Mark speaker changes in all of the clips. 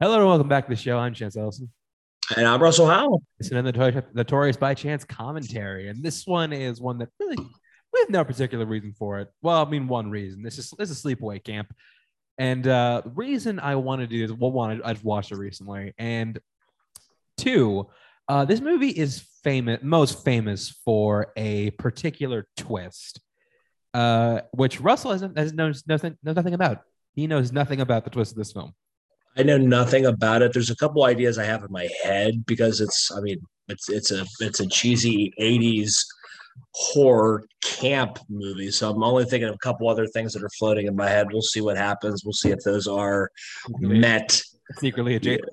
Speaker 1: Hello and welcome back to the show. I'm Chance Ellison.
Speaker 2: And I'm Russell Howell.
Speaker 1: It's another Notori- Notorious by Chance commentary, and this one is one that really we have no particular reason for it. Well, I mean, one reason. This is this is sleepaway camp, and uh, the reason I want to do this, well, one, I- I've watched it recently, and two, uh, this movie is famous, most famous for a particular twist, uh, which Russell has, has knows nothing knows nothing about. He knows nothing about the twist of this film.
Speaker 2: I know nothing about it. There's a couple ideas I have in my head because it's I mean, it's it's a it's a cheesy 80s horror camp movie. So I'm only thinking of a couple other things that are floating in my head. We'll see what happens. We'll see if those are met.
Speaker 1: Secretly adjacent.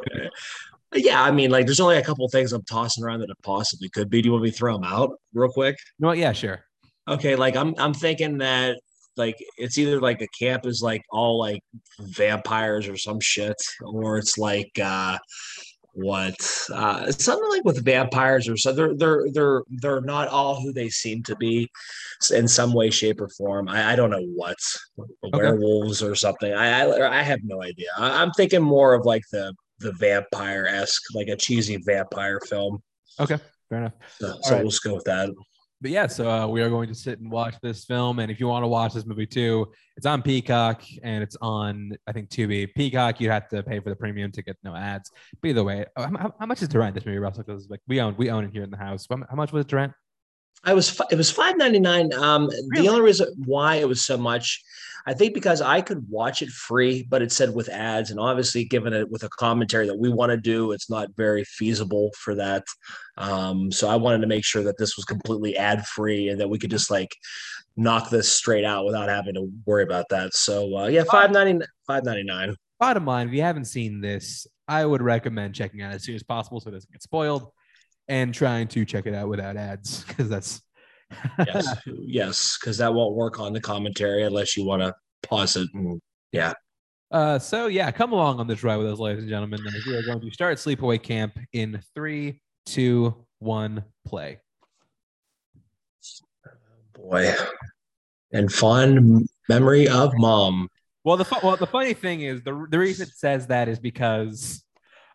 Speaker 2: Yeah, I mean, like there's only a couple things I'm tossing around that it possibly could be. Do you want me to throw them out real quick?
Speaker 1: What? Yeah, sure.
Speaker 2: Okay, like I'm I'm thinking that like it's either like the camp is like all like vampires or some shit, or it's like uh what uh something like with vampires or so they're they're they're they're not all who they seem to be in some way shape or form. I, I don't know what werewolves or something. I i, I have no idea. I, i'm thinking more of like the the vampire-esque like a cheesy vampire film.
Speaker 1: Okay, fair enough.
Speaker 2: so, so
Speaker 1: right.
Speaker 2: we'll just go with that
Speaker 1: But yeah, so uh, we are going to sit and watch this film. And if you want to watch this movie too, it's on Peacock and it's on, I think, Tubi. Peacock, you have to pay for the premium to get no ads. But either way, uh, how, how much is to rent this movie, Russell? Because like we own, we own it here in the house. How how much was it to rent?
Speaker 2: I was it was five ninety nine. Um,
Speaker 1: Really?
Speaker 2: the only reason why it was so much, I think, because I could watch it free, but it said with ads, and obviously, given it with a commentary that we want to do, it's not very feasible for that. Um, so I wanted to make sure that this was completely ad free and that we could just like knock this straight out without having to worry about that. So uh, yeah, five ninety five ninety nine.
Speaker 1: Bottom line, if you haven't seen this, I would recommend checking out as soon as possible so it doesn't get spoiled and trying to check it out without ads because that's
Speaker 2: Yes, yes, because that won't work on the commentary unless you want to pause it. And, yeah.
Speaker 1: Uh, so yeah, come along on this ride with us, ladies and gentlemen. as We are going to start Sleepaway Camp in three, two, one, play.
Speaker 2: Boy. And fond memory of mom.
Speaker 1: Well, the fu- well, the funny thing is the the reason it says that is because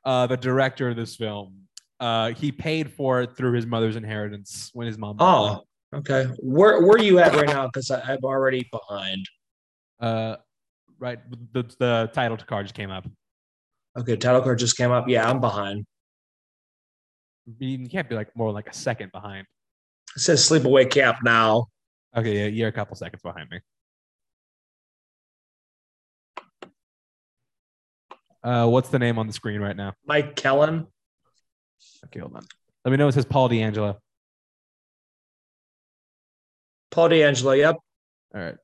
Speaker 1: uh, the director of this film uh, he paid for it through his mother's inheritance when his mom.
Speaker 2: Oh, okay. Where where are you at right now? Because I'm already behind.
Speaker 1: uh, right. The the title card just came up.
Speaker 2: Okay, title card just came up. Yeah, I'm behind.
Speaker 1: I mean, You can't be like more like a second behind.
Speaker 2: It says sleepaway camp now.
Speaker 1: Okay, yeah, you're a couple seconds behind me. Uh, what's the name on the screen right now?
Speaker 2: Mike Kellin.
Speaker 1: Okay, hold on. Let me know. It says Paul DeAngelo.
Speaker 2: Paul DeAngelo. Yep.
Speaker 1: All right.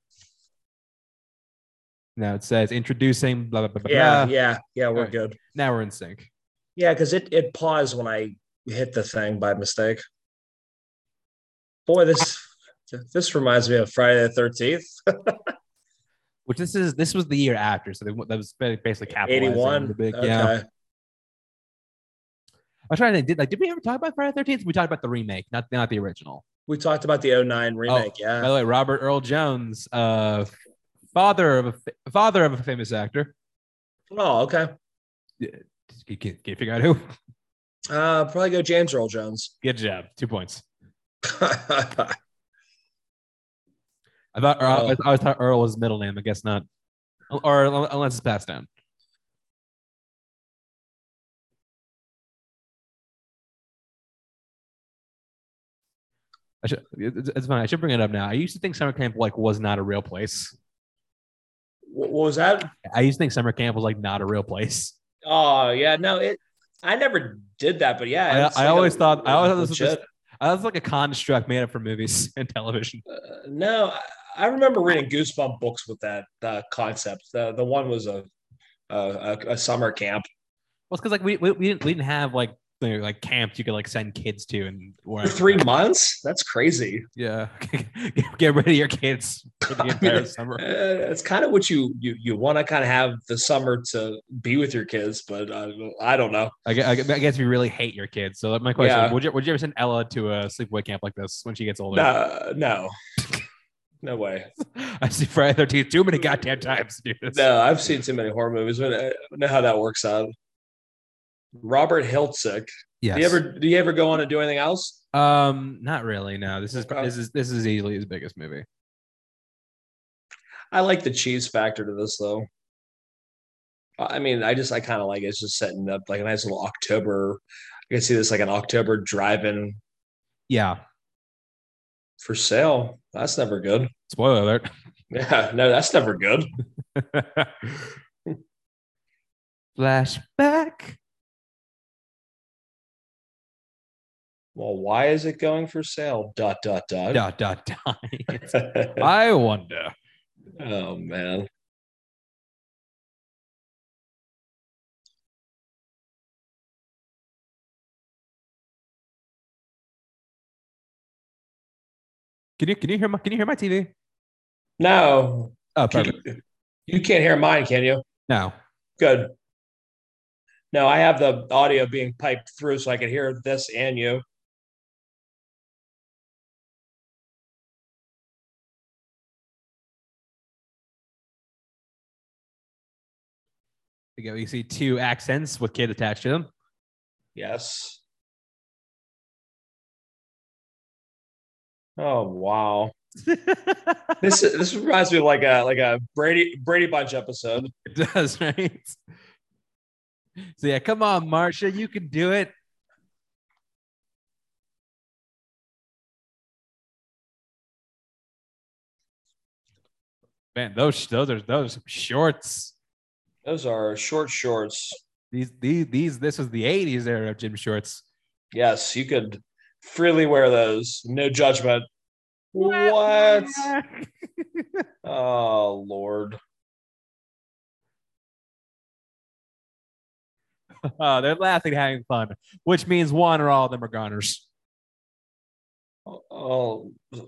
Speaker 1: Now it says introducing blah blah blah.
Speaker 2: Yeah,
Speaker 1: blah.
Speaker 2: yeah, yeah. We're
Speaker 1: Alright.
Speaker 2: good.
Speaker 1: Now we're in sync.
Speaker 2: Yeah, because it it paused when I hit the thing by mistake. Boy, this this reminds me of Friday the Thirteenth.
Speaker 1: Which this is this was the year after, so they, that was basically capitalizing
Speaker 2: Eighty
Speaker 1: on
Speaker 2: one.
Speaker 1: The big,
Speaker 2: Okay.
Speaker 1: Yeah, I was trying to. Did like did we ever talk about Friday the Thirteenth? We talked about the remake, not not the original.
Speaker 2: We talked about the 09 remake.
Speaker 1: By
Speaker 2: yeah.
Speaker 1: By the way, Robert Earl Jones, uh, father of a fa- father of a famous actor.
Speaker 2: Oh, okay.
Speaker 1: You can, can you figure out who?
Speaker 2: Uh, probably go James Earl Jones.
Speaker 1: Good job. Two points. I thought I,
Speaker 2: Oh.
Speaker 1: I always thought Earl was his middle name. I guess not, or unless it's passed down. I should, it's fine. I should bring it up now. I used to think summer camp like was not a real place.
Speaker 2: what was that?
Speaker 1: I used to think summer camp was like not a real place.
Speaker 2: Oh yeah, no, it. I never did that, but yeah,
Speaker 1: I, I always
Speaker 2: a-
Speaker 1: thought I always thought this was just, I was like a construct made up for movies and television.
Speaker 2: Uh, no, I- I remember reading Goosebump books with that uh, concept. The the one was a a, a, a summer camp.
Speaker 1: Well, it's because like we, we we didn't we didn't have like you know, like camps you could like send kids to and
Speaker 2: For three months? That's crazy.
Speaker 1: Yeah, get, rid of your kids for the
Speaker 2: I mean,
Speaker 1: summer.
Speaker 2: Uh, it's kind of what you you you want to kind of have the summer to be with your kids, but uh, I don't know.
Speaker 1: I guess, I I guess you really hate your kids. So my question:
Speaker 2: Yeah.
Speaker 1: would you would you ever send Ella to a sleepaway camp like this when she gets older?
Speaker 2: No, no, no way.
Speaker 1: I see Friday Thirteenth too many goddamn times. Dude. It's-
Speaker 2: No, I've seen too many horror movies. but I know how that works out. Robert Hiltzik.
Speaker 1: Yes.
Speaker 2: Do you ever do you ever go on to do anything else?
Speaker 1: Um, not really. No, this is
Speaker 2: Okay.
Speaker 1: this is this is easily his biggest movie.
Speaker 2: I like the cheese factor to this though. I mean, I just I kind of like it. it's just setting up like a nice little October. I can see this like an October drive-in
Speaker 1: Yeah.
Speaker 2: for sale. That's never good.
Speaker 1: Spoiler alert.
Speaker 2: Yeah, no, that's never good.
Speaker 1: Flashback.
Speaker 2: Well, why is it going for sale? Dot dot dot.
Speaker 1: Dot dot dot. I wonder.
Speaker 2: oh man.
Speaker 1: Can you can you hear my can you hear my TV?
Speaker 2: No,
Speaker 1: Oh, perfect.
Speaker 2: you, you can't hear mine, can you?
Speaker 1: No.
Speaker 2: Good. No, I have the audio being piped through so I can hear this and you.
Speaker 1: You go. You see two accents with kid attached to them.
Speaker 2: Yes. Oh wow. This this reminds me of like a like a Brady Brady Bunch episode.
Speaker 1: It does, right? So yeah, come on, Marcia, you can do it. Man, those those are those are shorts.
Speaker 2: Those are short shorts.
Speaker 1: These these these this is the '80s era of gym shorts.
Speaker 2: Yes, you could freely wear those. No judgment. What? Oh Lord.
Speaker 1: oh, they're laughing, having fun, which means one or all of them are goners.
Speaker 2: Oh. uh,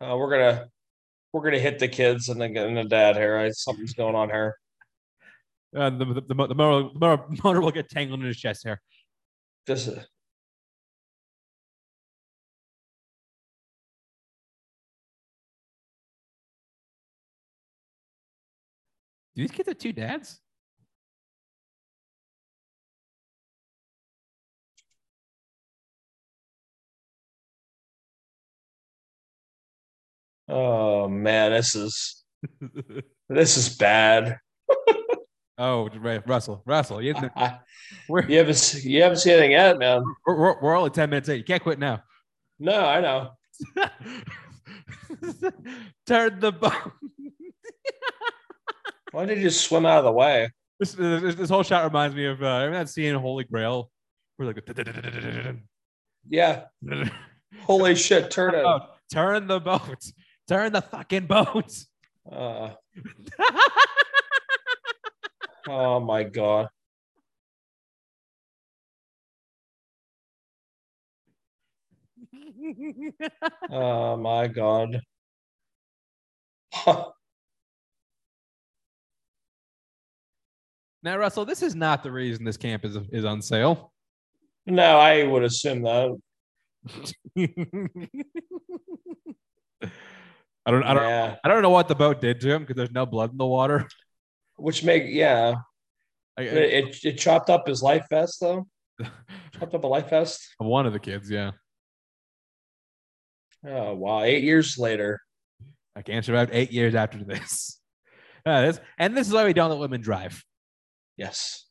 Speaker 2: uh, we're gonna we're gonna hit the kids and then and the dad here. Right? Something's going on here.
Speaker 1: Uh, the, the, the, the, motor, the motor- will get tangled in his chest hair.
Speaker 2: This
Speaker 1: Do these kids have two dads?
Speaker 2: Oh man, this is this is bad.
Speaker 1: oh, Russell. Russell, you,
Speaker 2: I- you haven't you haven't seen anything yet, man.
Speaker 1: we're, we're, we're only 10 minutes in. You can't quit now.
Speaker 2: No, I know.
Speaker 1: Turn the boat.
Speaker 2: Why did you just swim out of the way?
Speaker 1: This, this, this whole shot reminds me of uh, remember that scene Holy Grail where like
Speaker 2: Yeah. Holy shit, turn it.
Speaker 1: Oh, turn the boat. Turn the fucking boat.
Speaker 2: Uh, oh my god. Oh my god.
Speaker 1: now, Russell, this is not the reason this camp is is on sale.
Speaker 2: no, I would assume that.
Speaker 1: I don't, I don't,
Speaker 2: yeah.
Speaker 1: I don't know what the boat did to him because there's no blood in the water.
Speaker 2: Which make yeah.
Speaker 1: I,
Speaker 2: It, it, it chopped up his life vest though. chopped up a life vest.
Speaker 1: one of the kids, yeah.
Speaker 2: Oh wow. Eight years later.
Speaker 1: I can't survive eight years after this. Uh, this and this is why we don't let women drive.
Speaker 2: Yes.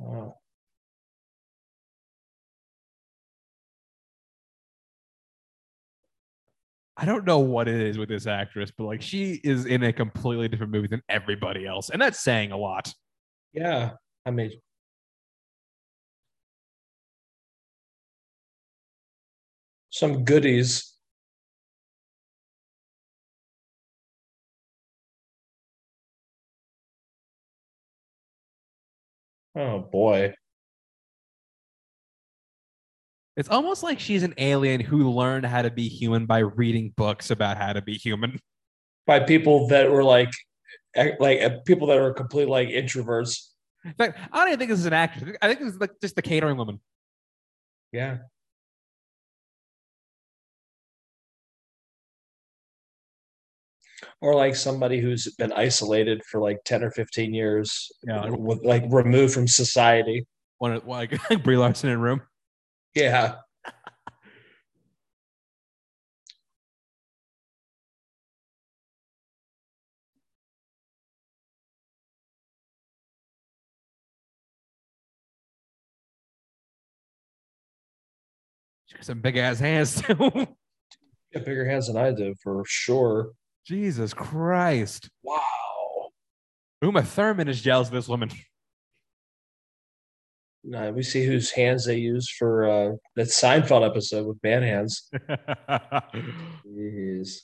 Speaker 2: Oh.
Speaker 1: I don't know what it is with this actress, but like she is in a completely different movie than everybody else, and that's saying a lot.
Speaker 2: Yeah. I mean some goodies. Oh boy.
Speaker 1: It's almost like she's an alien who learned how to be human by reading books about how to be human.
Speaker 2: By people that were like like people that are complete like introverts.
Speaker 1: In fact, I don't even think this is an actress. I think this is like just the catering woman.
Speaker 2: Yeah. or like somebody who's been isolated for like 10 or 15 years
Speaker 1: Yeah, like-
Speaker 2: with, like removed from society
Speaker 1: One of like Brie Larson in room.
Speaker 2: Yeah
Speaker 1: She got some big ass hands too.
Speaker 2: got bigger hands than i do for sure
Speaker 1: Jesus Christ.
Speaker 2: wow
Speaker 1: Uma Thurman is jealous of this woman.
Speaker 2: Nah, we see whose hands they use for uh, that Seinfeld episode with man hands. Jeez.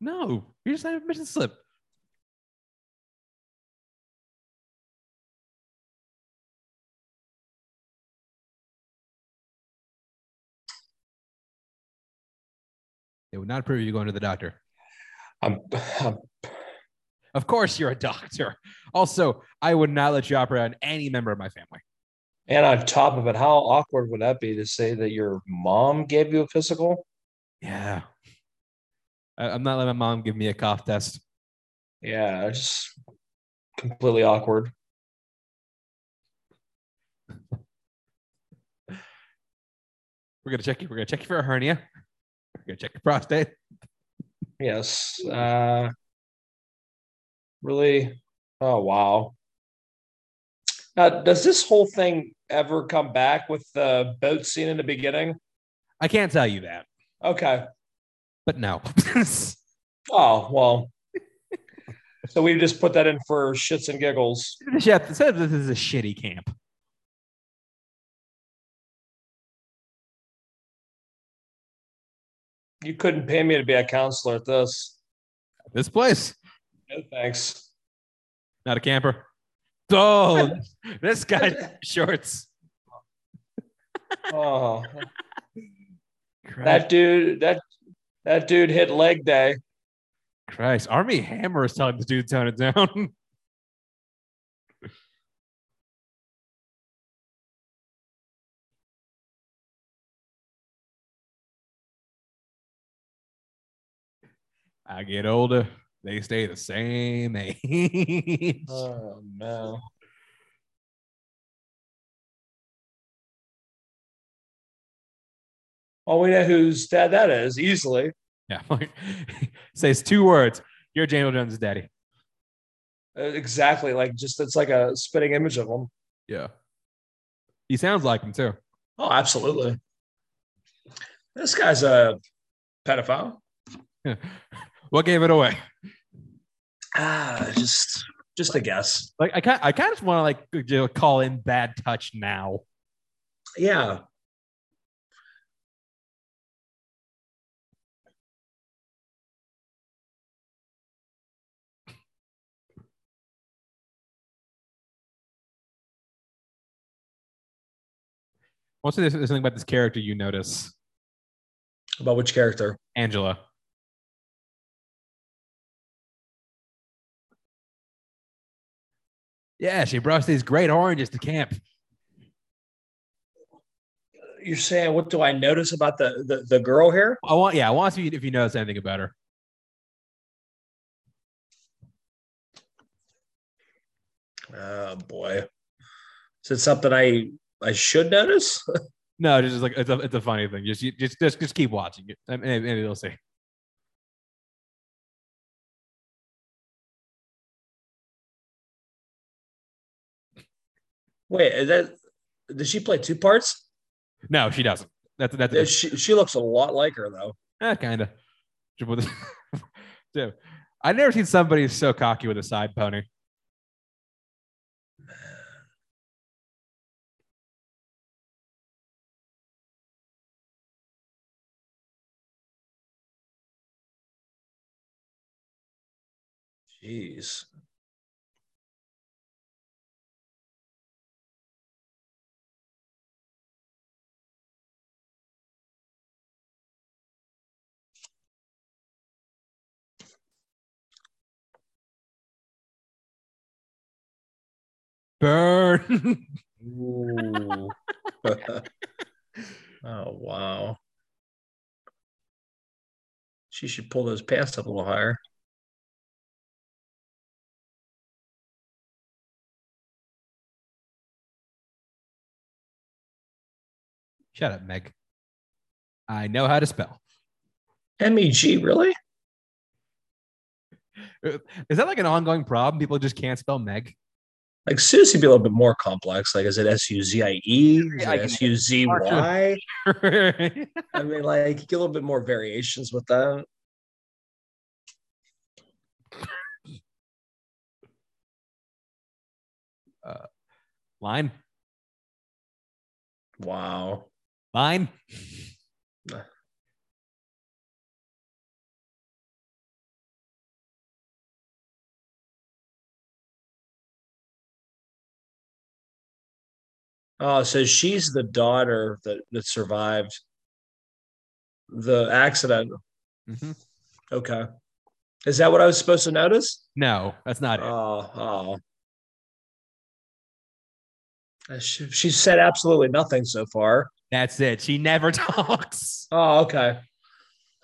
Speaker 1: no, you just had a mission slip. Would not approve you going to the doctor.
Speaker 2: I'm, I'm
Speaker 1: Of course, you're a doctor. Also, I would not let you operate on any member of my family.
Speaker 2: and on top of it, how awkward would that be to say that your mom gave you a physical?
Speaker 1: Yeah. I, I'm not letting my mom give me a cough test.
Speaker 2: Yeah, it's just completely awkward.
Speaker 1: We're gonna check you. We're gonna check you for a hernia. We're check your prostate.
Speaker 2: Yes. Uh, really? Oh, wow. Now, does this whole thing ever come back with the boat scene in the beginning?
Speaker 1: I can't tell you that,
Speaker 2: Okay.
Speaker 1: but no.
Speaker 2: Oh, well. so we just put that in for shits and giggles.
Speaker 1: said this is a shitty camp.
Speaker 2: You couldn't pay me to be a counselor at this.
Speaker 1: This place,
Speaker 2: No thanks.
Speaker 1: not a camper. Oh, this guy shorts.
Speaker 2: Oh,
Speaker 1: Christ.
Speaker 2: that dude, that that dude hit leg day.
Speaker 1: Christ. Armie Hammer is telling the dude to tone it down. I get older, they stay the same age.
Speaker 2: Oh no. Oh, we know whose dad that is easily.
Speaker 1: yeah. Says two words. You're Daniel Jones' daddy.
Speaker 2: Uh, Exactly. Like just it's like a spitting image of him.
Speaker 1: Yeah. He sounds like him too.
Speaker 2: Oh, absolutely. This guy's a pedophile.
Speaker 1: What gave it away?
Speaker 2: Ah, just just a guess.
Speaker 1: Like I kind I kind of want to like you know, call in bad touch now.
Speaker 2: Yeah.
Speaker 1: Also, there's, there's something about this character you notice,
Speaker 2: About which character?
Speaker 1: Angela. Yeah, she brought these great oranges to camp.
Speaker 2: You're saying what do I notice about the the, the girl here?
Speaker 1: I want, yeah, I want to see if you notice anything about her.
Speaker 2: Oh boy. Is it something I I should notice?
Speaker 1: No, it's just like it's a, it's a funny thing. Just, you- just, just, just keep watching it. and they'll see.
Speaker 2: Wait, is that does she play two parts?
Speaker 1: No, she doesn't. That's that's
Speaker 2: She she looks a lot like her though.
Speaker 1: eh, kind of. Dude, I've never seen somebody so cocky with a side pony.
Speaker 2: Jeez.
Speaker 1: Burn.
Speaker 2: Oh wow. She should pull those pants up a little higher.
Speaker 1: Shut up, Meg. I know how to spell.
Speaker 2: MEG, really?
Speaker 1: Is that like an ongoing problem? People just can't spell Meg.
Speaker 2: Like Susie be a little bit more complex. Like, is it S U Z I E? Is
Speaker 1: I
Speaker 2: it
Speaker 1: can-
Speaker 2: S U Z Y? I mean, like, get a little bit more variations with that.
Speaker 1: Uh, Line.
Speaker 2: Wow.
Speaker 1: Line.
Speaker 2: Oh, so she's the daughter that, that survived the accident.
Speaker 1: Mhm.
Speaker 2: Okay. Is that what I was supposed to notice?
Speaker 1: No, that's not it.
Speaker 2: Oh, oh. Uh, She, said absolutely nothing so far.
Speaker 1: That's it. She never talks.
Speaker 2: Oh, okay.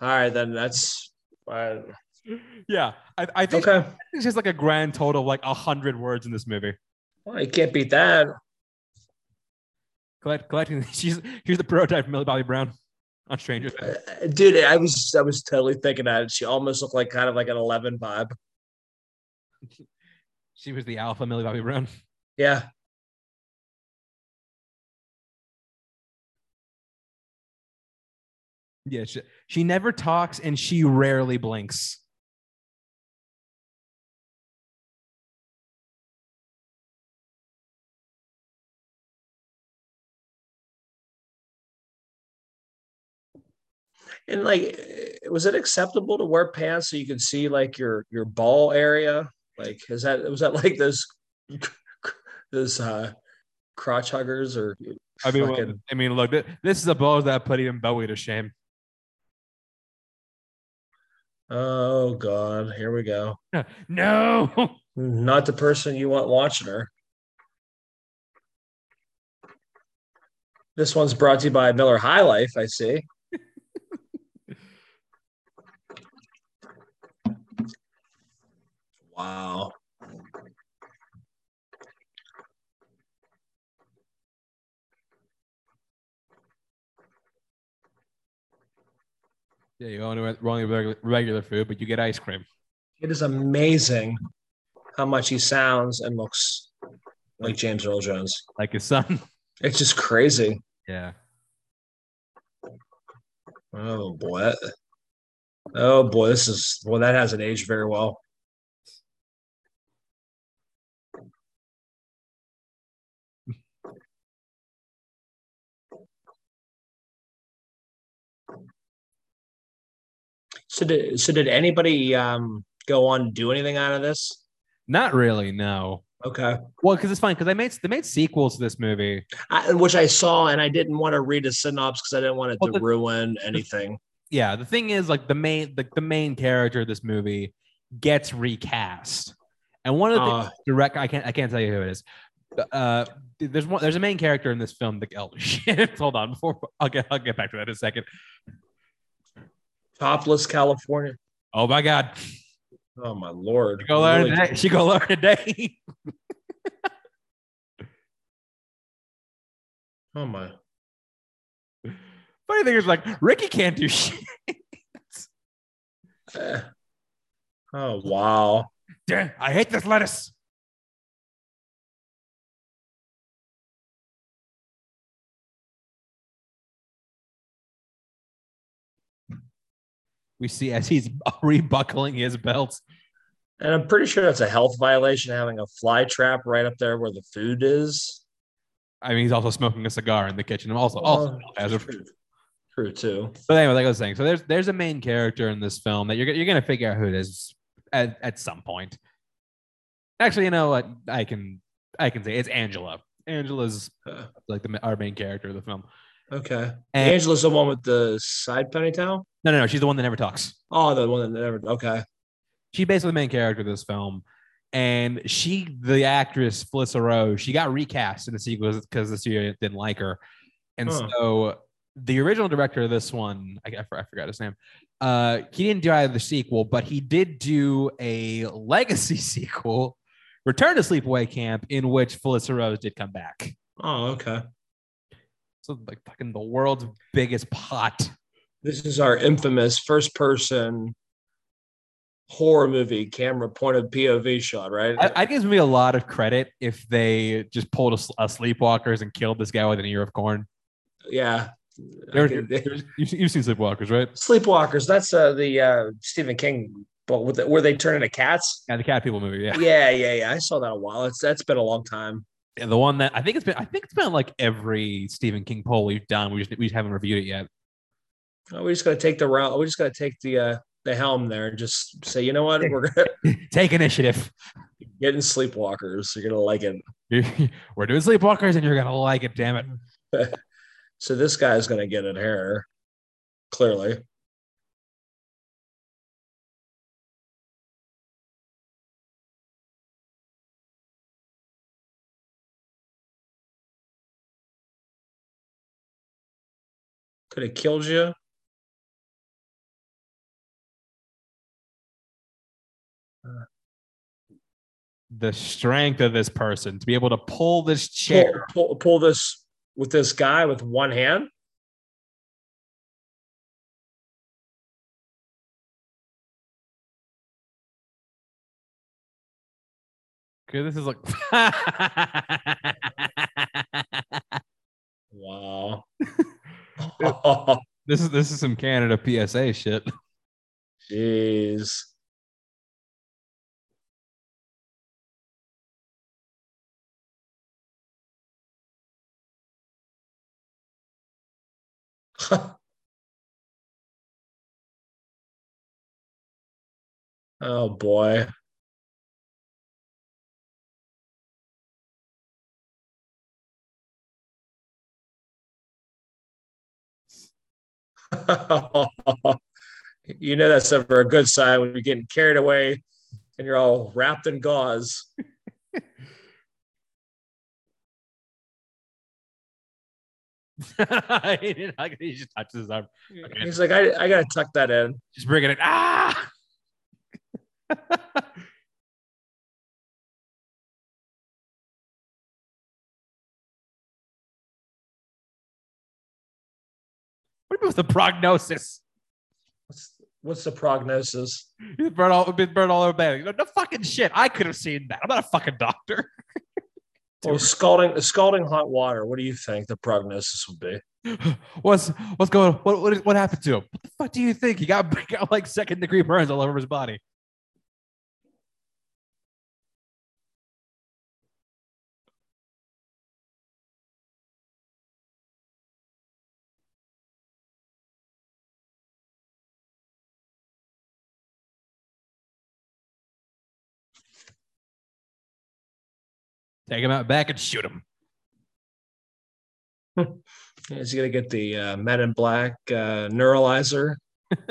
Speaker 2: All right, then that's uh,
Speaker 1: Yeah, I, I think
Speaker 2: okay.
Speaker 1: it's just like a grand total of like a hundred words in this movie.
Speaker 2: Well, you can't beat that.
Speaker 1: Collect, collecting. She's here's the prototype of Millie Bobby Brown on Stranger Things.
Speaker 2: Uh, Dude, I was I was totally thinking that she almost looked like kind of like an eleven vibe.
Speaker 1: She was the alpha Millie Bobby Brown.
Speaker 2: Yeah.
Speaker 1: Yeah, she, she never talks and she rarely blinks.
Speaker 2: And like, eh, was it acceptable to wear pants so you could see like your your ball area? Like, is that was that like those those uh crotch huggers or
Speaker 1: I mean, well, I mean, look, th- this is a blow that put even Bowie to shame.
Speaker 2: oh god, here we go.
Speaker 1: no,
Speaker 2: Not the person you want watching her. This one's brought to you by Miller High Life, I see. Wow.
Speaker 1: yeah, you only went only regular, regular food, but you get ice cream.
Speaker 2: It is amazing how much he sounds and looks like James Earl Jones.
Speaker 1: like his son.
Speaker 2: It's just crazy.
Speaker 1: Yeah,
Speaker 2: Oh boy. Oh boy, this is well, that hasn't aged very well. So did so did anybody um go on do anything out of this?
Speaker 1: not really. No.
Speaker 2: Okay.
Speaker 1: Well, because it's fine because they made they made sequels to this movie.
Speaker 2: I, which I saw and I didn't want to read a synopsis because I didn't want it
Speaker 1: Well,
Speaker 2: to
Speaker 1: the-
Speaker 2: ruin anything.
Speaker 1: Yeah, the thing is, like the main the, the main character of this movie gets recast, and one of the
Speaker 2: Uh,
Speaker 1: direct I can't I can't tell you who it is. Uh, there's one there's a main character in this film. The oh shit, hold on before I'll get I'll get back to that in a second.
Speaker 2: Topless California.
Speaker 1: Oh my god,
Speaker 2: Oh my lord.
Speaker 1: she go learn
Speaker 2: Really-
Speaker 1: today. She go learn today.
Speaker 2: Oh my.
Speaker 1: Funny thing is, like Ricky can't do shit.
Speaker 2: Eh. Oh wow.
Speaker 1: Damn, I hate this lettuce. We see as he's rebuckling his belt.
Speaker 2: And I'm pretty sure that's a health violation having a fly trap right up there where the food is.
Speaker 1: I mean, he's also smoking a cigar in the kitchen. Also, also as a
Speaker 2: true. True too.
Speaker 1: But anyway, like I was saying, so there's there's a main character in this film that you're gonna- you're gonna figure out who it is at, at some point. Actually, you know what? I can I can say it's Angela. Angela's
Speaker 2: Uh,
Speaker 1: like the our main character of the film.
Speaker 2: okay.
Speaker 1: And
Speaker 2: Angela's the one with the side ponytail.
Speaker 1: No, no, no, she's the one that never talks.
Speaker 2: Oh, the one that never. Okay.
Speaker 1: She's basically the main character of this film, and she, the actress Felissa Rose, she got recast in the sequel because the studio didn't like her, and
Speaker 2: Huh.
Speaker 1: so the original director of this one, I, I I forgot his name. Uh, he didn't do either the sequel, but he did do a legacy sequel, Return to Sleepaway Camp, in which Felissa Rose did come back.
Speaker 2: Oh, okay.
Speaker 1: So like fucking the world's biggest pot.
Speaker 2: This is our infamous first person horror movie camera point of POV shot, right?
Speaker 1: I, I gives me a lot of credit if they just pulled a sleepwalkers and killed this guy with an ear of corn.
Speaker 2: yeah.
Speaker 1: There- you've, you've seen sleepwalkers, right?
Speaker 2: Sleepwalkers. That's uh, the uh, Stephen King with the, where they turn into cats.
Speaker 1: Yeah, the cat people movie. Yeah.
Speaker 2: Yeah, yeah, yeah. I saw that a while. It's that's been a long time.
Speaker 1: Yeah, the one that I think it's been. I think it's been like every Stephen King poll we've done. We just we just haven't reviewed it yet.
Speaker 2: Oh, we just gotta take the route. We just gotta take the uh, the helm there and just say, you know what, we're gonna
Speaker 1: Take initiative.
Speaker 2: Getting Sleepwalkers. You're gonna like it.
Speaker 1: We're doing sleepwalkers, and you're gonna like it. Damn it.
Speaker 2: So this guy's gonna get it here, clearly. Could have killed you.
Speaker 1: The strength of this person to be able to pull this
Speaker 2: Pull,
Speaker 1: chair.
Speaker 2: pull, pull this with this guy with one hand.
Speaker 1: Okay, this is like.
Speaker 2: Wow.
Speaker 1: this is this is some Canada PSA shit.
Speaker 2: Jeez. oh boy. you know that's never a good sign when you're getting carried away and you're all wrapped in gauze.
Speaker 1: he just touches his arm. Okay.
Speaker 2: He's like, I, I gotta tuck that in.
Speaker 1: Just bringing it. Ah. What about the prognosis?
Speaker 2: What's, what's the prognosis?
Speaker 1: He's burned all, been burned all over bad. No, no fucking shit. I could have seen that. I'm not a fucking doctor.
Speaker 2: Scalding scalding hot water. What do you think the prognosis would be?
Speaker 1: what's what's going? What what, what happened to him? What the fuck do you think? He got, he got like second degree burns all over his body. Take him out back and shoot him.
Speaker 2: Is he gonna get the uh, Men in Black uh, neuralizer?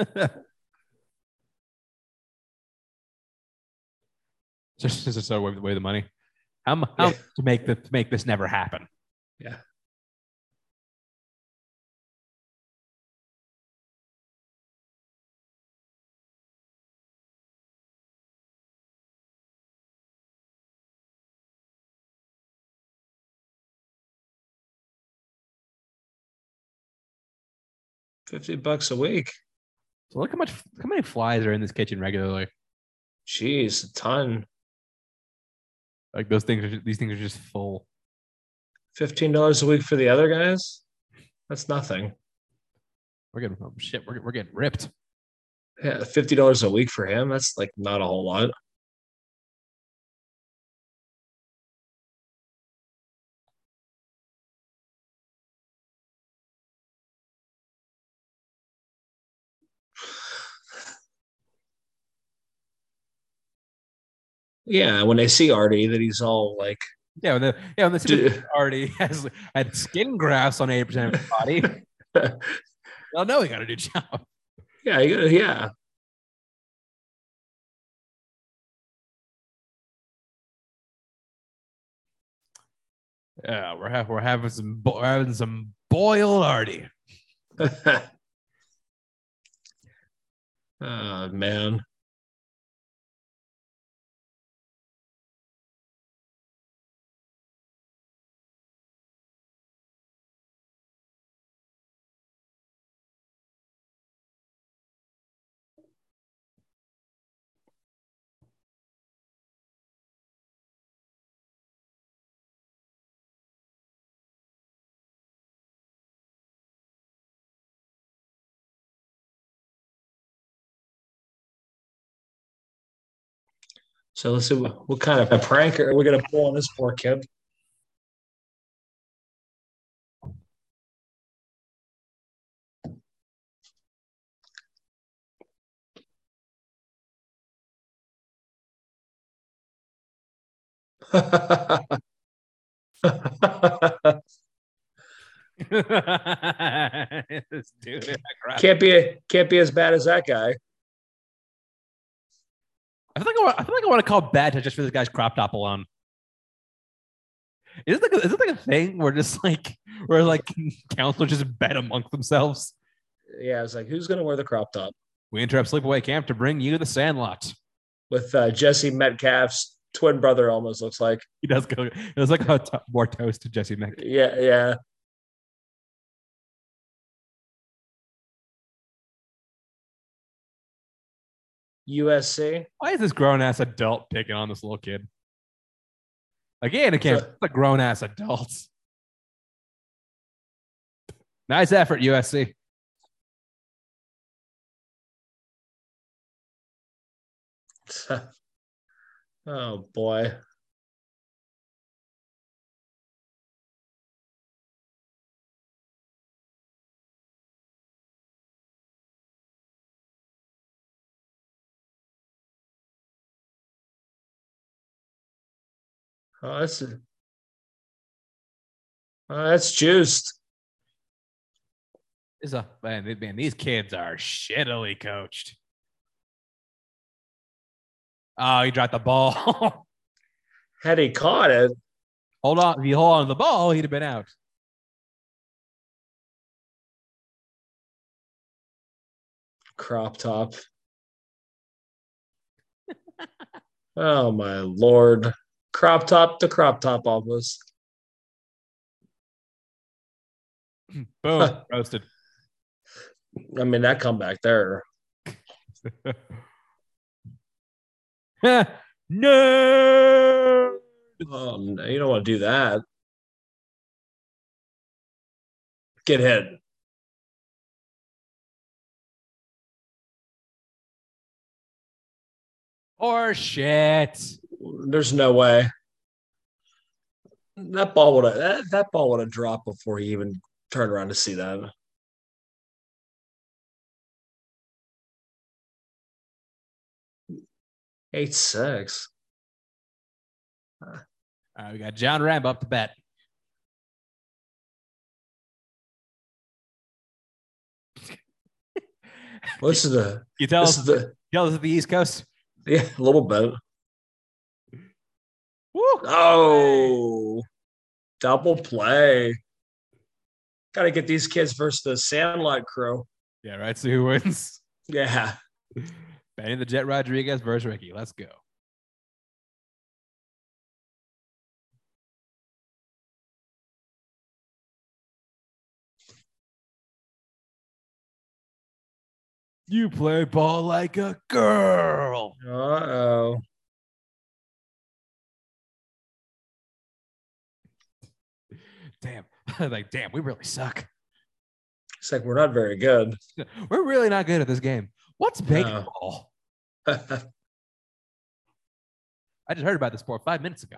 Speaker 1: just just so away the money. How, how
Speaker 2: Yeah.
Speaker 1: to make the to make this never happen?
Speaker 2: Yeah. Fifty bucks a week.
Speaker 1: So look how much how many flies are in this kitchen regularly.
Speaker 2: Jeez, a ton.
Speaker 1: Like those things are these things are just full.
Speaker 2: Fifteen dollars a week for the other guys. That's nothing.
Speaker 1: We're getting oh, shit. We're, we're getting ripped.
Speaker 2: Yeah, fifty dollars a week for him. That's like not a whole lot. Yeah, when they see Artie, that he's all like,
Speaker 1: yeah, when the, yeah, when the
Speaker 2: dude.
Speaker 1: Artie has had skin grafts on eighty percent of his body. well, no, he got a new job.
Speaker 2: Yeah, you gotta, yeah.
Speaker 1: Yeah, we're ha- we're having some bo- we're having some boiled Artie.
Speaker 2: oh man. So let's see what, what kind of a prank are we gonna pull on this poor kid. Can't be can't be as bad as that guy.
Speaker 1: I feel like I, want, I feel like I want to call bad touch just for this guy's crop top alone. Is it like a, is it like a thing where just like where like counselors just bet amongst themselves?
Speaker 2: Yeah, it's like who's gonna wear the crop top
Speaker 1: We interrupt sleepaway camp to bring you the Sandlot.
Speaker 2: with uh, Jesse Metcalfe's twin brother? Almost looks like.
Speaker 1: He does go. It was like a t- more toast to Jesse Metcalfe.
Speaker 2: Yeah, yeah. USC.
Speaker 1: Why is this grown ass adult picking on this little kid? Again, it can't.
Speaker 2: So-
Speaker 1: It's a grown ass adult. Nice effort, USC.
Speaker 2: oh boy. Oh, that's oh, that's juiced.
Speaker 1: Is a man, man. These kids are shittily coached. Oh, he dropped the ball.
Speaker 2: Had he caught it,
Speaker 1: hold on. If he hold on to the ball, he'd have been out.
Speaker 2: crop top. oh my lord. Crop top to crop top almost.
Speaker 1: Boom, roasted.
Speaker 2: I mean that comeback there.
Speaker 1: no.
Speaker 2: Oh no, you don't want to do that. Get hit.
Speaker 1: Or shit.
Speaker 2: There's no way. That ball would have that, that ball would have dropped before he even turned around to see that. Eight six.
Speaker 1: All right, we got John Rambo up to bet.
Speaker 2: This is the
Speaker 1: You tell us,
Speaker 2: the
Speaker 1: tell us the East Coast.
Speaker 2: yeah, a little bit.
Speaker 1: Woo.
Speaker 2: Oh, double play. Got to get these kids versus the Sandlot crew.
Speaker 1: Yeah, right. See who wins?
Speaker 2: Yeah.
Speaker 1: Benny the Jet Rodriguez versus Ricky. Let's go. You play ball like a girl.
Speaker 2: Uh oh.
Speaker 1: damn, like, damn, we really suck.
Speaker 2: It's like we're not very good.
Speaker 1: We're really not good at this game. What's baseball?
Speaker 2: No.
Speaker 1: I just heard about this sport five minutes ago.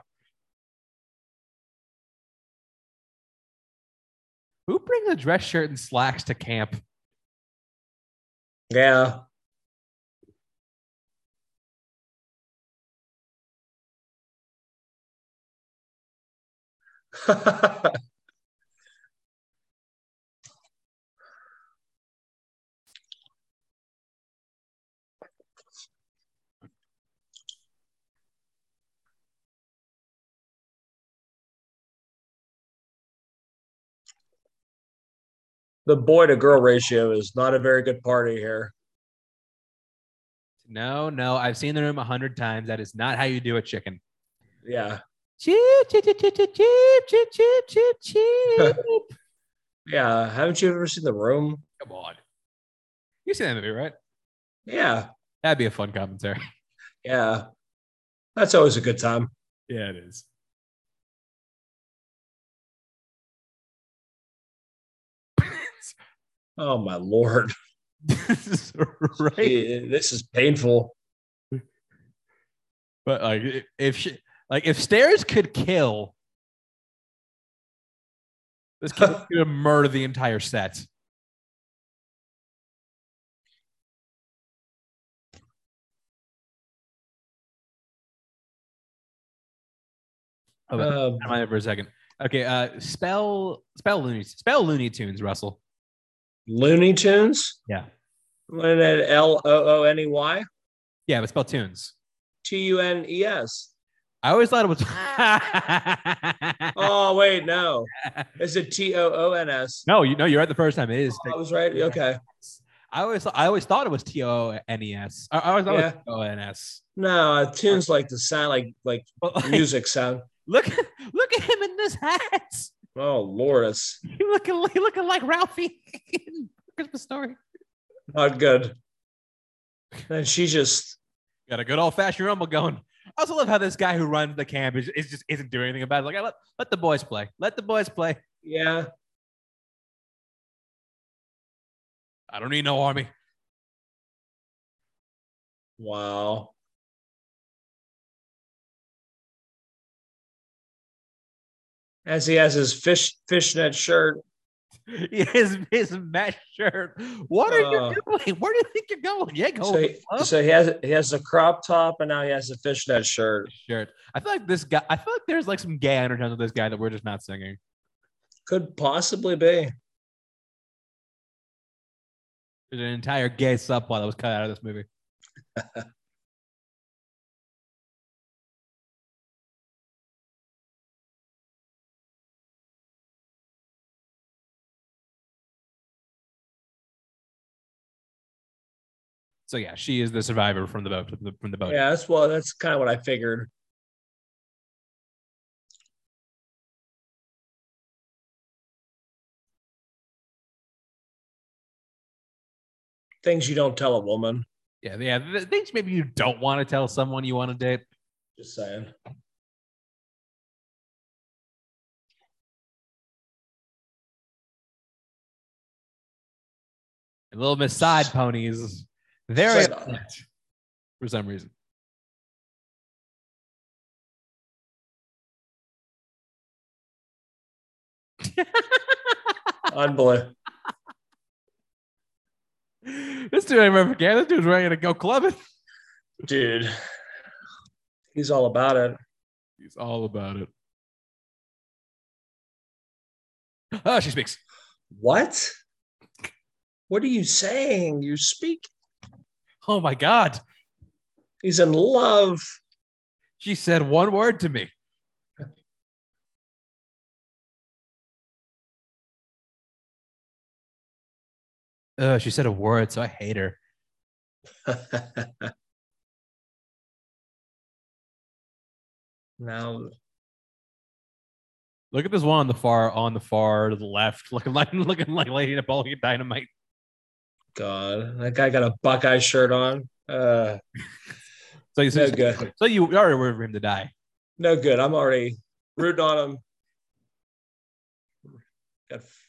Speaker 1: Who brings a dress shirt and slacks to camp?
Speaker 2: Yeah. the boy to girl ratio is not a very good party here.
Speaker 1: No, no, I've seen the room a hundred times. That is not how you do a chicken.
Speaker 2: Yeah.
Speaker 1: Cheep, cheep, cheep, cheep, cheep, cheep, cheep, cheep.
Speaker 2: yeah. Haven't you ever seen the room?
Speaker 1: Come on. You seen that movie, right?
Speaker 2: Yeah.
Speaker 1: That'd be a fun commentary.
Speaker 2: Yeah. That's always a good time.
Speaker 1: Yeah, it is.
Speaker 2: Oh my lord.
Speaker 1: right?
Speaker 2: Eh, This is painful.
Speaker 1: But like, if she, like if stairs could kill, this kid's gonna murder the entire set. Oh,
Speaker 2: Um,
Speaker 1: for a second. Okay, uh, spell spell Looney spell Looney Tunes, Russell.
Speaker 2: Looney Tunes.
Speaker 1: Yeah,
Speaker 2: When it L O O N E Y
Speaker 1: yeah, but spell tunes.
Speaker 2: T U N E S.
Speaker 1: I always thought it was.
Speaker 2: Oh wait, no. Is it T O O N S?
Speaker 1: no, you know you're right the first time. It is.
Speaker 2: I was right. Okay.
Speaker 1: I always I always thought it was T O N E S. I I always thought
Speaker 2: Yeah.
Speaker 1: it was T O N S.
Speaker 2: No, uh, tunes like the sound, like like
Speaker 1: like,
Speaker 2: music sound.
Speaker 1: look look at him in this hat.
Speaker 2: Oh Lord, it's
Speaker 1: He looking he looking like Ralphie in Christmas Story.
Speaker 2: not good. And she just
Speaker 1: Got a good old fashioned rumble going. I also love how this guy who runs the camp is, is just isn't doing anything about it. Like let let the boys play. Let the boys play.
Speaker 2: yeah.
Speaker 1: I don't need no army.
Speaker 2: Wow. As he has his fish fishnet shirt.
Speaker 1: His his mesh shirt. What are
Speaker 2: Uh,
Speaker 1: you doing? Where do you think you're going? Yeah, go.
Speaker 2: So he, so he has he has a crop top and now he has a fishnet shirt.
Speaker 1: shirt. I feel like this guy. I feel like there's like some gay undertones with this guy that we're just not singing.
Speaker 2: Could possibly be.
Speaker 1: There's an entire gay subplot that was cut out of this movie. so yeah, she is the survivor from the boat. From the, boat.
Speaker 2: Yeah, that's well, that's kind of what I figured. Things you don't tell a woman.
Speaker 1: yeah, yeah. The things maybe you don't want to tell someone you want to date.
Speaker 2: Just saying.
Speaker 1: And little Miss Side Ponies, very upset for some reason.
Speaker 2: Unbelievable.
Speaker 1: this dude, I never forget. This dude's ready to go clubbing.
Speaker 2: Dude. He's all about it.
Speaker 1: He's all about it. Oh, she speaks.
Speaker 2: What? What are you saying? You speak.
Speaker 1: Oh my God.
Speaker 2: He's in love.
Speaker 1: She said one word to me. Uh, she said a word, so I hate her.
Speaker 2: now,
Speaker 1: Look at this one on the far, on the far to the left, looking like looking like Lady Napoleon Dynamite.
Speaker 2: God, that guy got a Buckeye shirt on. Uh,
Speaker 1: So you,
Speaker 2: no good.
Speaker 1: so you already were for him to die.
Speaker 2: No good. I'm already rooting on him. Got f-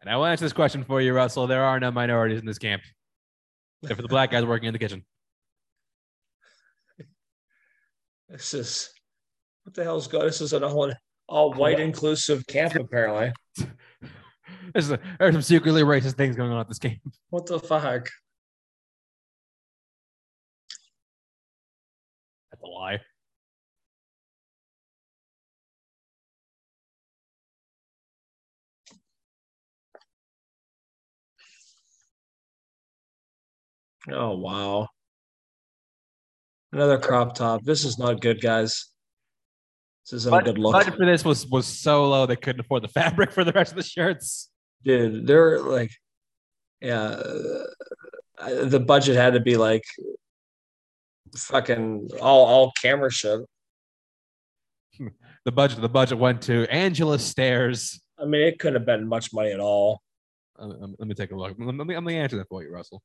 Speaker 1: And I will answer this question for you, Russell. There are no minorities in this camp, except for the black guys working in the kitchen.
Speaker 2: This is what the hell's going? On? This is an all all white inclusive camp apparently.
Speaker 1: There's, a, there's some secretly racist things going on at this game.
Speaker 2: What the fuck?
Speaker 1: That's a lie.
Speaker 2: Oh wow. Another crop top. This is not good, guys. This isn't a good look.
Speaker 1: budget for this was was so low they couldn't afford the fabric for the rest of the shirts.
Speaker 2: Dude, they're like, yeah, uh, the budget had to be like fucking all all camera shit.
Speaker 1: The budget the budget went to Angela Stairs.
Speaker 2: I mean, it couldn't have been much money at all.
Speaker 1: Um, let me take a look. Let me, let me answer that for you, Russell.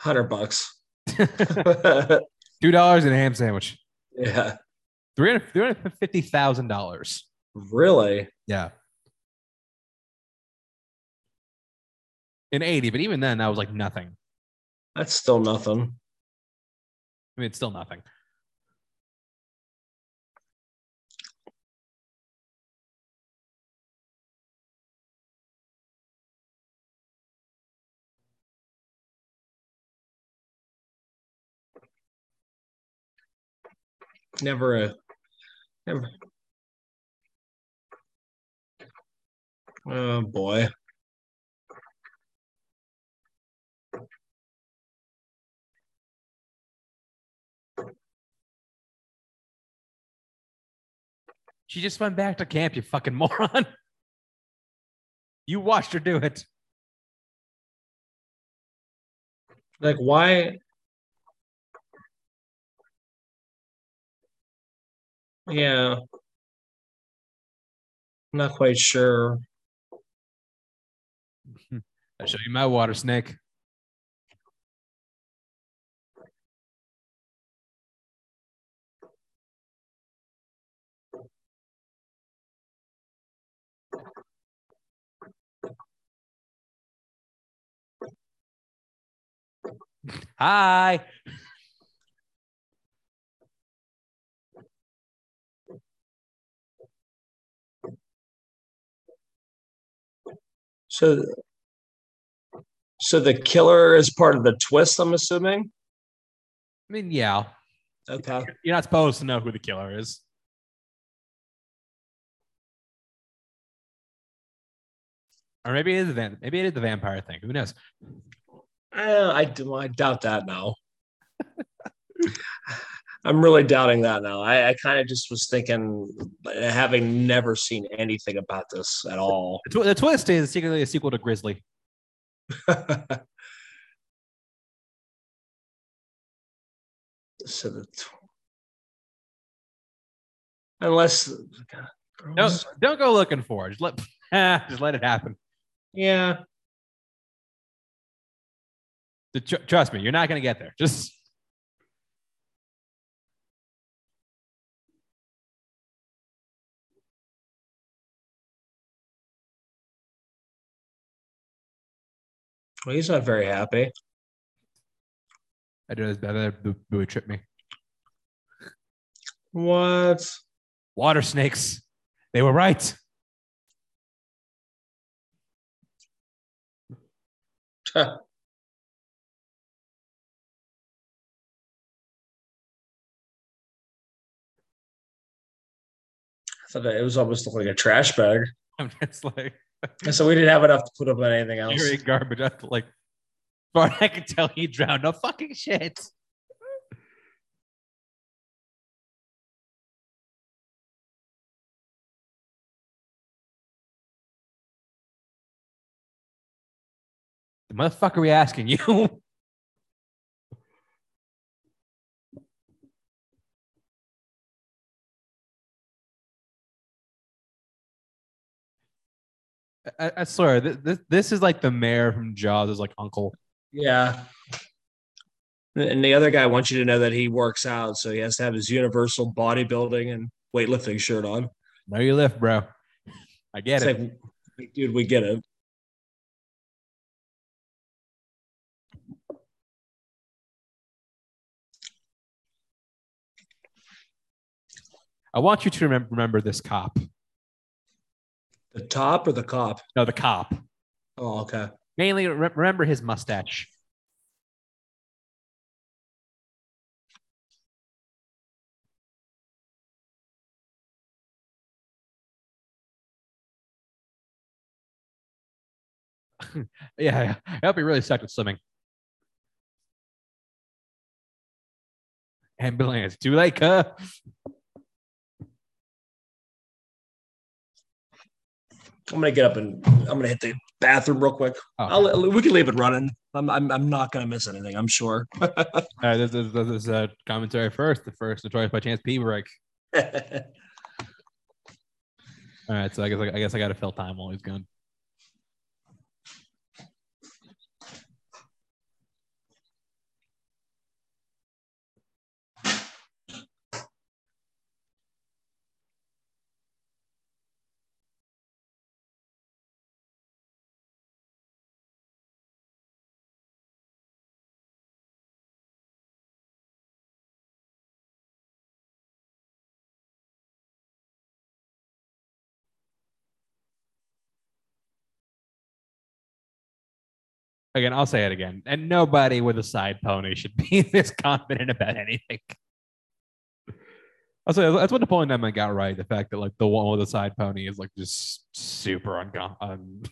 Speaker 2: Hundred bucks.
Speaker 1: Two dollars and a ham sandwich.
Speaker 2: Yeah,
Speaker 1: Three hundred three hundred fifty thousand dollars.
Speaker 2: really.
Speaker 1: Yeah. In 80, but even then that was like nothing.
Speaker 2: That's still nothing.
Speaker 1: I mean, it's still nothing.
Speaker 2: Never a never. Oh boy.
Speaker 1: She just went back to camp, you fucking moron. You watched her do it.
Speaker 2: Like why? Yeah. I'm Not quite sure.
Speaker 1: I'll show you my water snake. Hi.
Speaker 2: So so the killer is part of the twist, I'm assuming.
Speaker 1: I mean, yeah,
Speaker 2: Okay.
Speaker 1: you're not supposed to know who the killer is. Or maybe it is the van- maybe it is the vampire thing. Who knows?
Speaker 2: Eh, I do I doubt that now. I'm really doubting that now. I, I kind of just was thinking, having never seen anything about this at all.
Speaker 1: The, tw- the twist is secretly a sequel to Grizzly.
Speaker 2: so the tw- unless God,
Speaker 1: Don't don't go looking for it. Just let just let it happen.
Speaker 2: yeah,
Speaker 1: The- tr- trust me, you're not gonna get there. Just
Speaker 2: well, he's not very happy.
Speaker 1: I do better. Uh, the buoy tripped me.
Speaker 2: What?
Speaker 1: Water snakes. They were right.
Speaker 2: I thought that it was almost like a trash bag.
Speaker 1: I'm just like
Speaker 2: And so we didn't have enough to put up on anything else.
Speaker 1: carrying garbage. I like, far I can tell, he drowned. No fucking shit. The motherfucker we asking you? I, I swear, this, this, this is like the mayor from Jaws is like uncle.
Speaker 2: Yeah. And the other guy wants you to know that he works out, so he has to have his universal bodybuilding and weightlifting shirt on.
Speaker 1: Know you lift, bro. I get
Speaker 2: It's
Speaker 1: it.
Speaker 2: like, dude, we get it.
Speaker 1: I want you to remem- remember this cop.
Speaker 2: The top or the cop?
Speaker 1: No, the cop.
Speaker 2: Oh, okay.
Speaker 1: Mainly re- remember his mustache. yeah, yeah. Hope he really sucked at swimming. Ambulance. Too late, cuh.
Speaker 2: I'm gonna get up and I'm gonna hit the bathroom real quick.
Speaker 1: Oh.
Speaker 2: I'll, we can leave it running. I'm, I'm, I'm not gonna miss anything. I'm sure.
Speaker 1: All right, this is this is a commentary first. The first Notorious by Chance P break. All right, so I guess I guess I got to fill time while he's gone. Again, I'll say it again. And nobody with a side pony should be this confident about anything. Say that's what Napoleon Dynamite got right. The fact that like the one with the side pony is like just super uncon un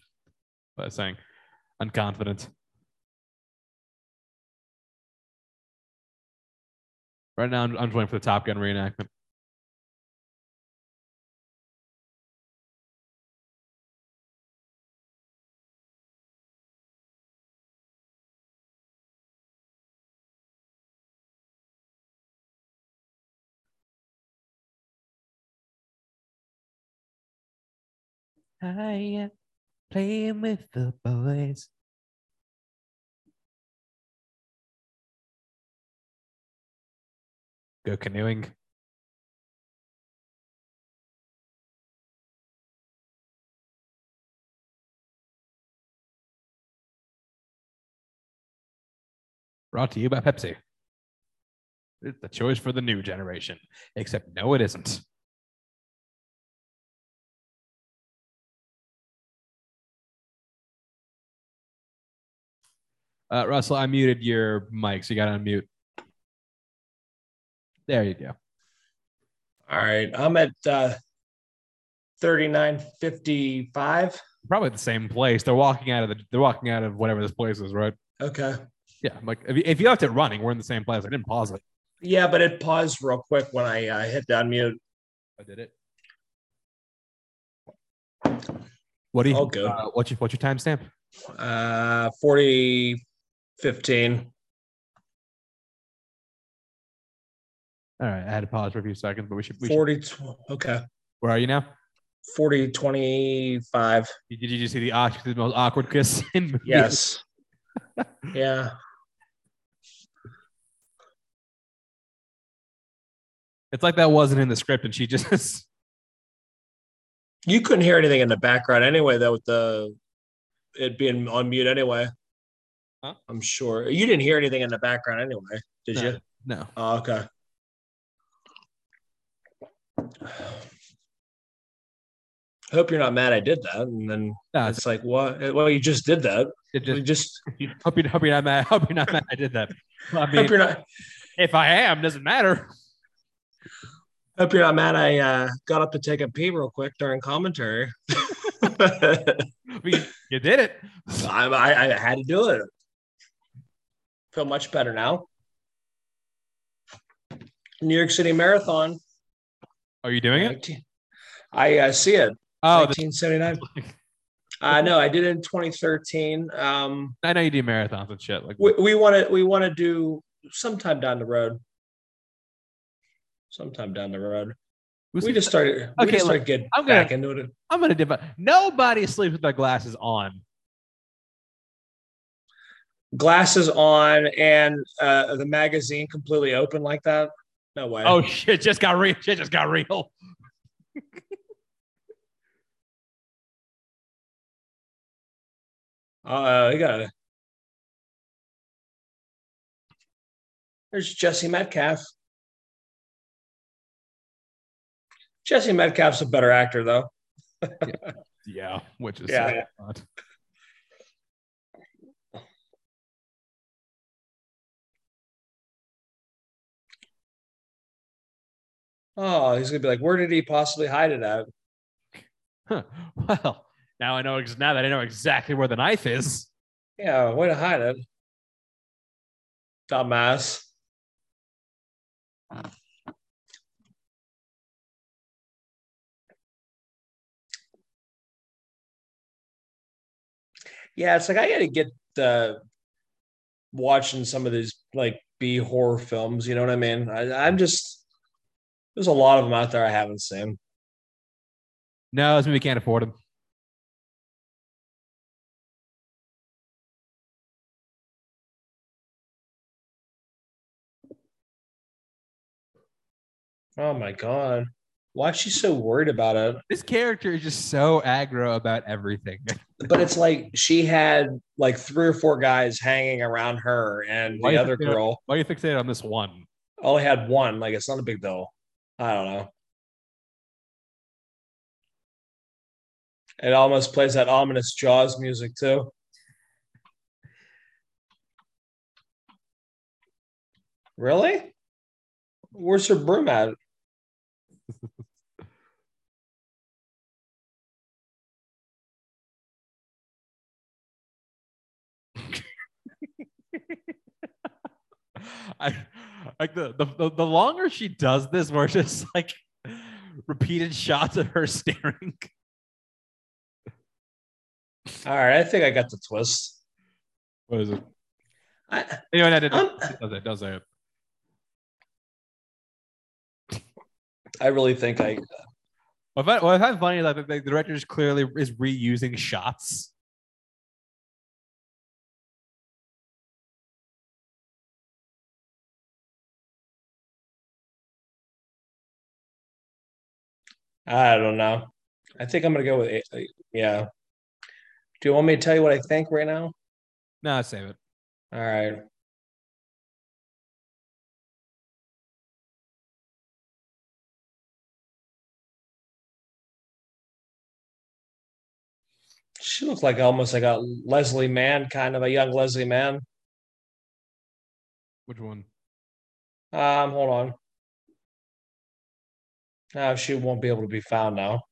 Speaker 1: what was I saying unconfident. Right now, I'm, I'm just waiting for the Top Gun reenactment. I playing with the boys. Go canoeing. Brought to you by Pepsi. It's the choice for the new generation. Except, no, it isn't. Uh, Russell, I muted your mic, so you got to unmute. There you go.
Speaker 2: All right, I'm at uh, 39.55.
Speaker 1: Probably the same place. They're walking out of the. They're walking out of whatever this place is, right?
Speaker 2: Okay.
Speaker 1: Yeah. I'm like if you, if you left it running, we're in the same place. I didn't pause it.
Speaker 2: Yeah, but it paused real quick when I uh, hit the unmute.
Speaker 1: I did it. What do you?
Speaker 2: Good.
Speaker 1: Uh, what's your what's your timestamp?
Speaker 2: Uh, 40, 15.
Speaker 1: All right, I had to pause for a few seconds, but we should. We
Speaker 2: 40, tw- okay.
Speaker 1: where are you now?
Speaker 2: 40, 25.
Speaker 1: Did you, did you see the, the most awkward kiss in movies?
Speaker 2: Yes. yeah.
Speaker 1: It's like that wasn't in the script, and she just.
Speaker 2: You couldn't hear anything in the background anyway, though, with the it being on mute anyway.
Speaker 1: Huh?
Speaker 2: I'm sure you didn't hear anything in the background anyway, did
Speaker 1: No.
Speaker 2: you?
Speaker 1: no.
Speaker 2: Oh, okay. I hope you're not mad I did that. And then
Speaker 1: No, it's,
Speaker 2: it's like, what? Well, you just did that.
Speaker 1: it
Speaker 2: You
Speaker 1: just
Speaker 2: just
Speaker 1: hope you hope you're not mad. Hope you're not mad. I did that. I mean,
Speaker 2: hope you're not
Speaker 1: if I am, doesn't matter.
Speaker 2: hope you're not mad I uh, got up to take a pee real quick during commentary. I,
Speaker 1: I you did it.
Speaker 2: I, I had to do it. Feel much better now. New York City Marathon.
Speaker 1: Are you doing it?
Speaker 2: I uh, see it.
Speaker 1: Oh, the,
Speaker 2: 1979. I know. I did it in 2013. Um,
Speaker 1: I know you do marathons and shit. Like,
Speaker 2: we we want to we want to do sometime down the road. Sometime down the road. We just started. We
Speaker 1: Okay,
Speaker 2: just
Speaker 1: look,
Speaker 2: getting
Speaker 1: I'm gonna-
Speaker 2: back into it.
Speaker 1: I'm gonna divide. Nobody sleeps with their glasses on.
Speaker 2: Glasses on and uh, the magazine completely open like that. No way.
Speaker 1: Oh shit! Just got real. Shit just got real.
Speaker 2: Uh, you got it. There's Jesse Metcalfe. Jesse Metcalfe's a better actor, though.
Speaker 1: Yeah, which is
Speaker 2: Yeah.
Speaker 1: so
Speaker 2: Oh, he's gonna be like, where did he possibly hide it at?
Speaker 1: Huh. Well, now I know. Now that I know exactly where the knife is.
Speaker 2: Yeah, way to hide it. Dumbass. Yeah, it's like I got to get uh, watching some of these like B horror films. You know what I mean? I, I'm just there's a lot of them out there I haven't seen.
Speaker 1: No, it's maybe we can't afford them.
Speaker 2: Oh my god. Why is she so worried about it?
Speaker 1: This character is just so aggro about everything.
Speaker 2: But it's like she had like three or four guys hanging around her, and
Speaker 1: Why
Speaker 2: the other girl
Speaker 1: Why are you fixated on this one?
Speaker 2: only had one. Like it's not a big deal. I don't know. It almost plays that ominous Jaws music too. Really? Where's her broom at?
Speaker 1: I like the, the the the longer she does this, more just like repeated shots of her staring.
Speaker 2: All right, I think I got the twist.
Speaker 1: What is it?
Speaker 2: I,
Speaker 1: Anyway, no, no, no, it does it. Does it?
Speaker 2: I really think I.
Speaker 1: What I, what I find funny is that the, the director is clearly is reusing shots.
Speaker 2: I don't know. I think I'm gonna go with eight. Yeah. Do you want me to tell you what I think right now?
Speaker 1: No, save it.
Speaker 2: All right. She looks like almost like a Leslie Mann, kind of a young Leslie Mann.
Speaker 1: Which one?
Speaker 2: Um, hold on. No, she won't be able to be found now.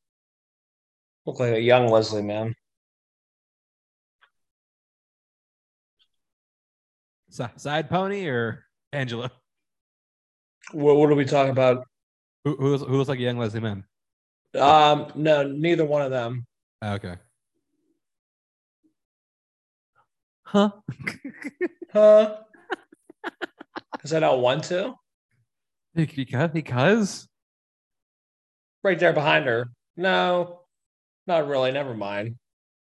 Speaker 2: Look like a young Leslie Mann.
Speaker 1: Side pony or Angela?
Speaker 2: What, what are we talking about?
Speaker 1: Who, who, looks, who looks like a young Leslie Mann?
Speaker 2: Um, no, neither one of them.
Speaker 1: Ah, Okay. Huh?
Speaker 2: Huh? Because I don't want to.
Speaker 1: because because
Speaker 2: Right there behind her. No, not really. Never mind.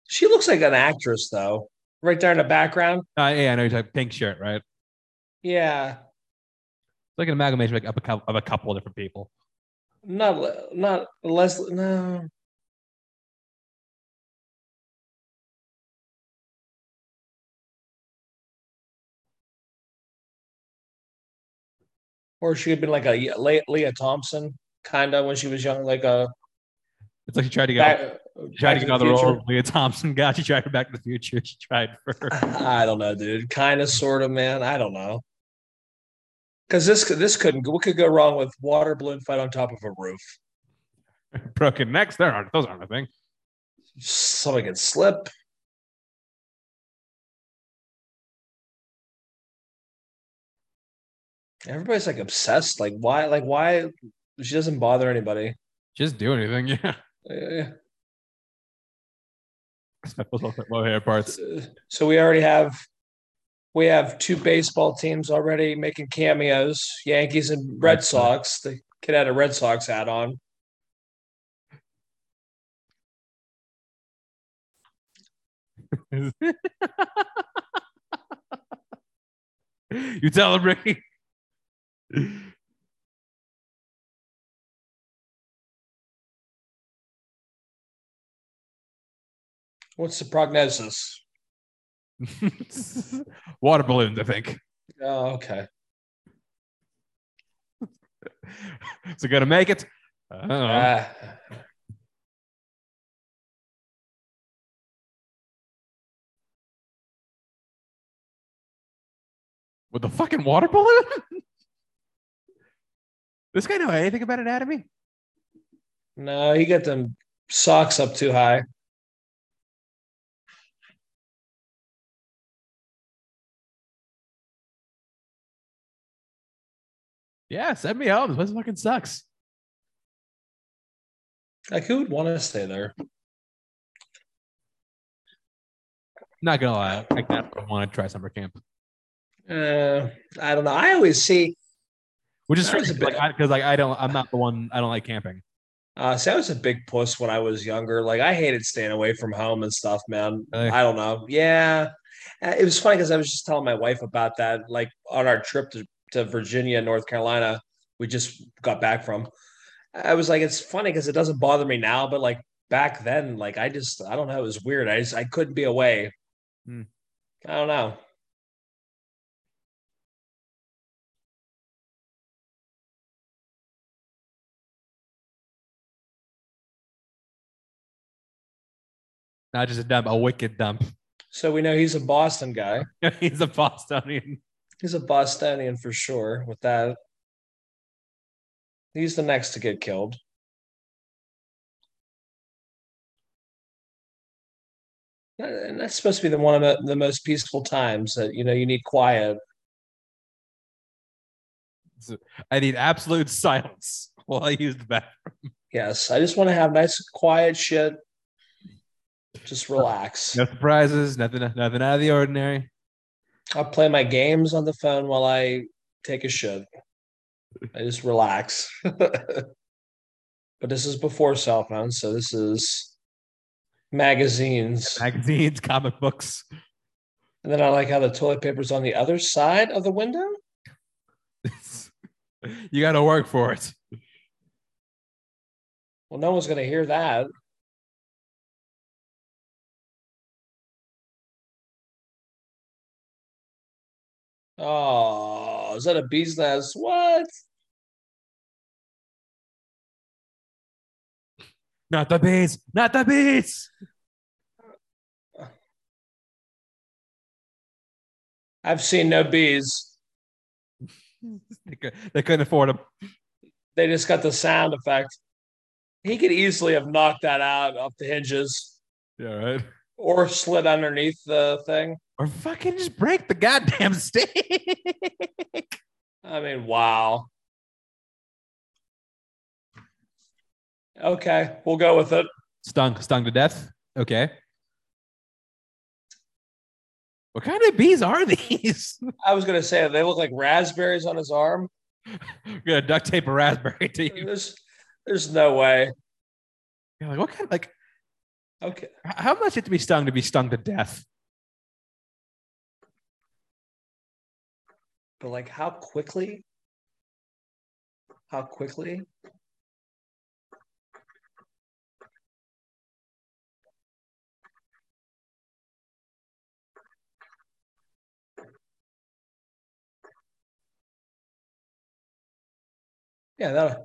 Speaker 2: She looks like an actress, though. Right there in the background.
Speaker 1: uh, yeah, I know you're talking pink shirt, right?
Speaker 2: Yeah.
Speaker 1: It's like an amalgamation of a couple of a couple of different people.
Speaker 2: not not Leslie. No, or she had been like a Lea Thompson, kind of when she was young, like a
Speaker 1: It's like she tried to get
Speaker 2: back,
Speaker 1: she tried to get
Speaker 2: the
Speaker 1: another role. Lea Thompson got. She tried for Back to the Future. She tried for
Speaker 2: I don't know, dude. Kind of, sort of, man. I don't know. Because this could- this couldn't. What could go wrong with water balloon fight on top of a roof?
Speaker 1: broken necks. There aren't those aren't a thing.
Speaker 2: Somebody could slip. Everybody's like obsessed. Like why? Like why? She doesn't bother anybody.
Speaker 1: Just do anything. Yeah.
Speaker 2: Eh.
Speaker 1: Those low hair parts.
Speaker 2: So we already have we have two baseball teams already making cameos. Yankees and Red. Sox. The kid had a Red Sox hat on.
Speaker 1: you tell him, Ricky.
Speaker 2: What's the prognosis?
Speaker 1: Water balloons, I think.
Speaker 2: Oh, okay.
Speaker 1: Is it gonna make it? I don't know.
Speaker 2: Ah.
Speaker 1: With the fucking water balloon? this guy know anything about anatomy?
Speaker 2: no, he got them socks up too high.
Speaker 1: Yeah, send me home. This place fucking sucks.
Speaker 2: Like who would want to stay there?
Speaker 1: Not gonna lie, I kind of want to try summer camp.
Speaker 2: Uh, I don't know. I always see.
Speaker 1: Which is
Speaker 2: That was
Speaker 1: strange,
Speaker 2: a
Speaker 1: like, I, because like I don't, I'm not the one. I don't like camping.
Speaker 2: Uh, see, I was a big puss when I was younger. Like I hated staying away from home and stuff, man.
Speaker 1: Really?
Speaker 2: I don't know. Yeah, Uh, it was funny because I was just telling my wife about that. Like on our trip to, to Virginia, North Carolina, we just got back from. I was like, it's funny because it doesn't bother me now, but like back then, like I just, I don't know, it was weird. I just, I couldn't be away.
Speaker 1: Hmm.
Speaker 2: I don't know.
Speaker 1: Not just a dump, a wicked dump.
Speaker 2: So we know he's a Boston guy.
Speaker 1: He's a Bostonian.
Speaker 2: He's a Bostonian for sure with that. He's the next to get killed. And that's supposed to be the one of the, the most peaceful times that you know you need quiet.
Speaker 1: I need absolute silence while I use the bathroom.
Speaker 2: Yes, I just want to have nice quiet shit. Just relax.
Speaker 1: No surprises, nothing, nothing out of the ordinary.
Speaker 2: I'll play my games on the phone while I take a shit. I just relax. but this is before cell phones, so this is magazines.
Speaker 1: Magazines, comic books.
Speaker 2: And then I like how the toilet paper's on the other side of the window.
Speaker 1: you got to work for it.
Speaker 2: Well, no one's going to hear that. Oh, is that a bee's nest? What?
Speaker 1: Not the bees, not the bees.
Speaker 2: I've seen no bees.
Speaker 1: They, could, they couldn't afford them.
Speaker 2: They just got the sound effect. He could easily have knocked that out off the hinges
Speaker 1: Yeah, right.
Speaker 2: Or slid underneath the thing.
Speaker 1: Or fucking just break the goddamn stick.
Speaker 2: I mean, wow. Okay, we'll go with it.
Speaker 1: stung, stung to death. Okay. What kind of bees are these?
Speaker 2: I was gonna say they look like raspberries on his arm.
Speaker 1: We're gonna duct tape a raspberry to you.
Speaker 2: There's, there's no way.
Speaker 1: You're like, what kind? Of, Like,
Speaker 2: Okay,
Speaker 1: how much it to be stung to be stung to death?
Speaker 2: but like, how quickly? How quickly? Yeah, that.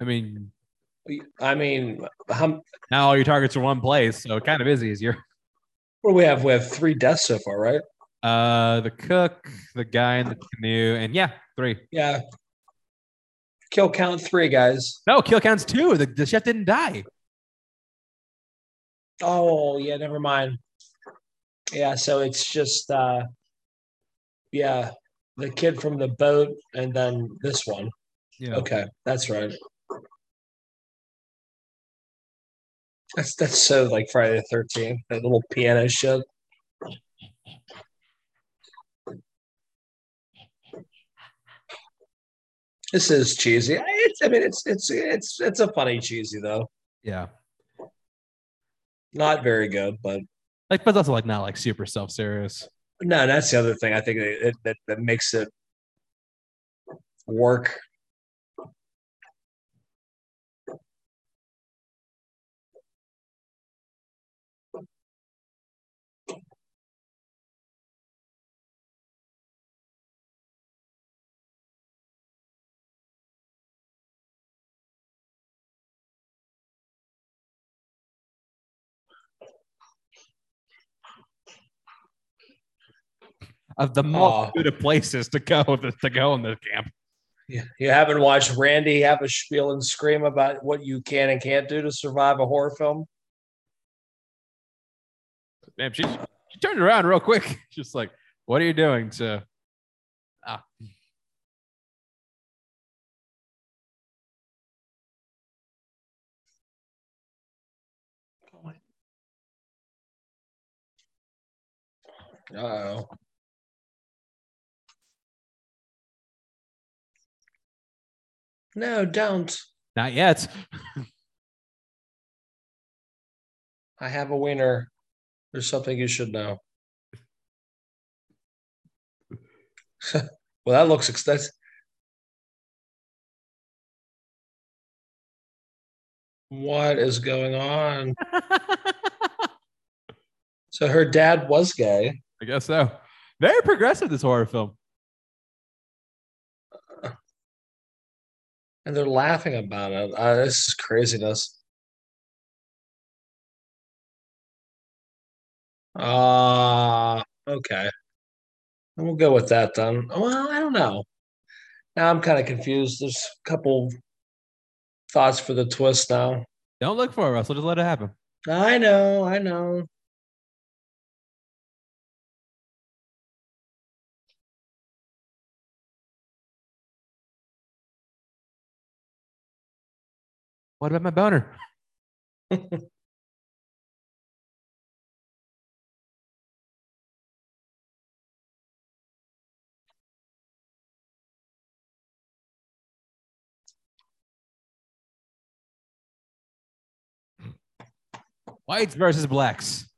Speaker 1: I mean,
Speaker 2: I mean, how,
Speaker 1: now all your targets are one place, so it kind of is easier.
Speaker 2: what do we have? We have three deaths so far, right?
Speaker 1: Uh, the cook, the guy in the canoe, and yeah, three.
Speaker 2: Yeah. Kill count three, guys.
Speaker 1: No, kill counts two. The, the chef didn't die.
Speaker 2: Oh, yeah, never mind. Yeah, so it's just uh yeah, the kid from the boat and then this one.
Speaker 1: Yeah.
Speaker 2: Okay, that's right. That's that's so like Friday the thirteenth, that little piano shit. This is cheesy. It's, I mean, it's it's it's it's a funny cheesy though.
Speaker 1: Yeah.
Speaker 2: Not very good, but
Speaker 1: Like, but it's also like not like super self serious.
Speaker 2: No, that's the other thing. I think that that, that makes it work.
Speaker 1: Of the multitude of places to go to, to go in this camp.
Speaker 2: You, you haven't watched Randy have a spiel and scream about what you can and can't do to survive a horror film?
Speaker 1: Damn, she, she turned around real quick. Just like, what are you doing to Ah.
Speaker 2: Uh-oh. No, don't.
Speaker 1: Not yet.
Speaker 2: I have a wiener. There's something you should know. well, that looks extensive. What is going on? So her dad was gay.
Speaker 1: I guess so. Very progressive, this horror film.
Speaker 2: And they're laughing about it. Uh, this is craziness. Ah, okay. And we'll go with that then. Well, I don't know. Now I'm kind of confused. There's a couple thoughts for the twist now.
Speaker 1: Don't look for it, Russell. Just let it happen.
Speaker 2: I know, I know.
Speaker 1: What about my boner? Whites versus blacks.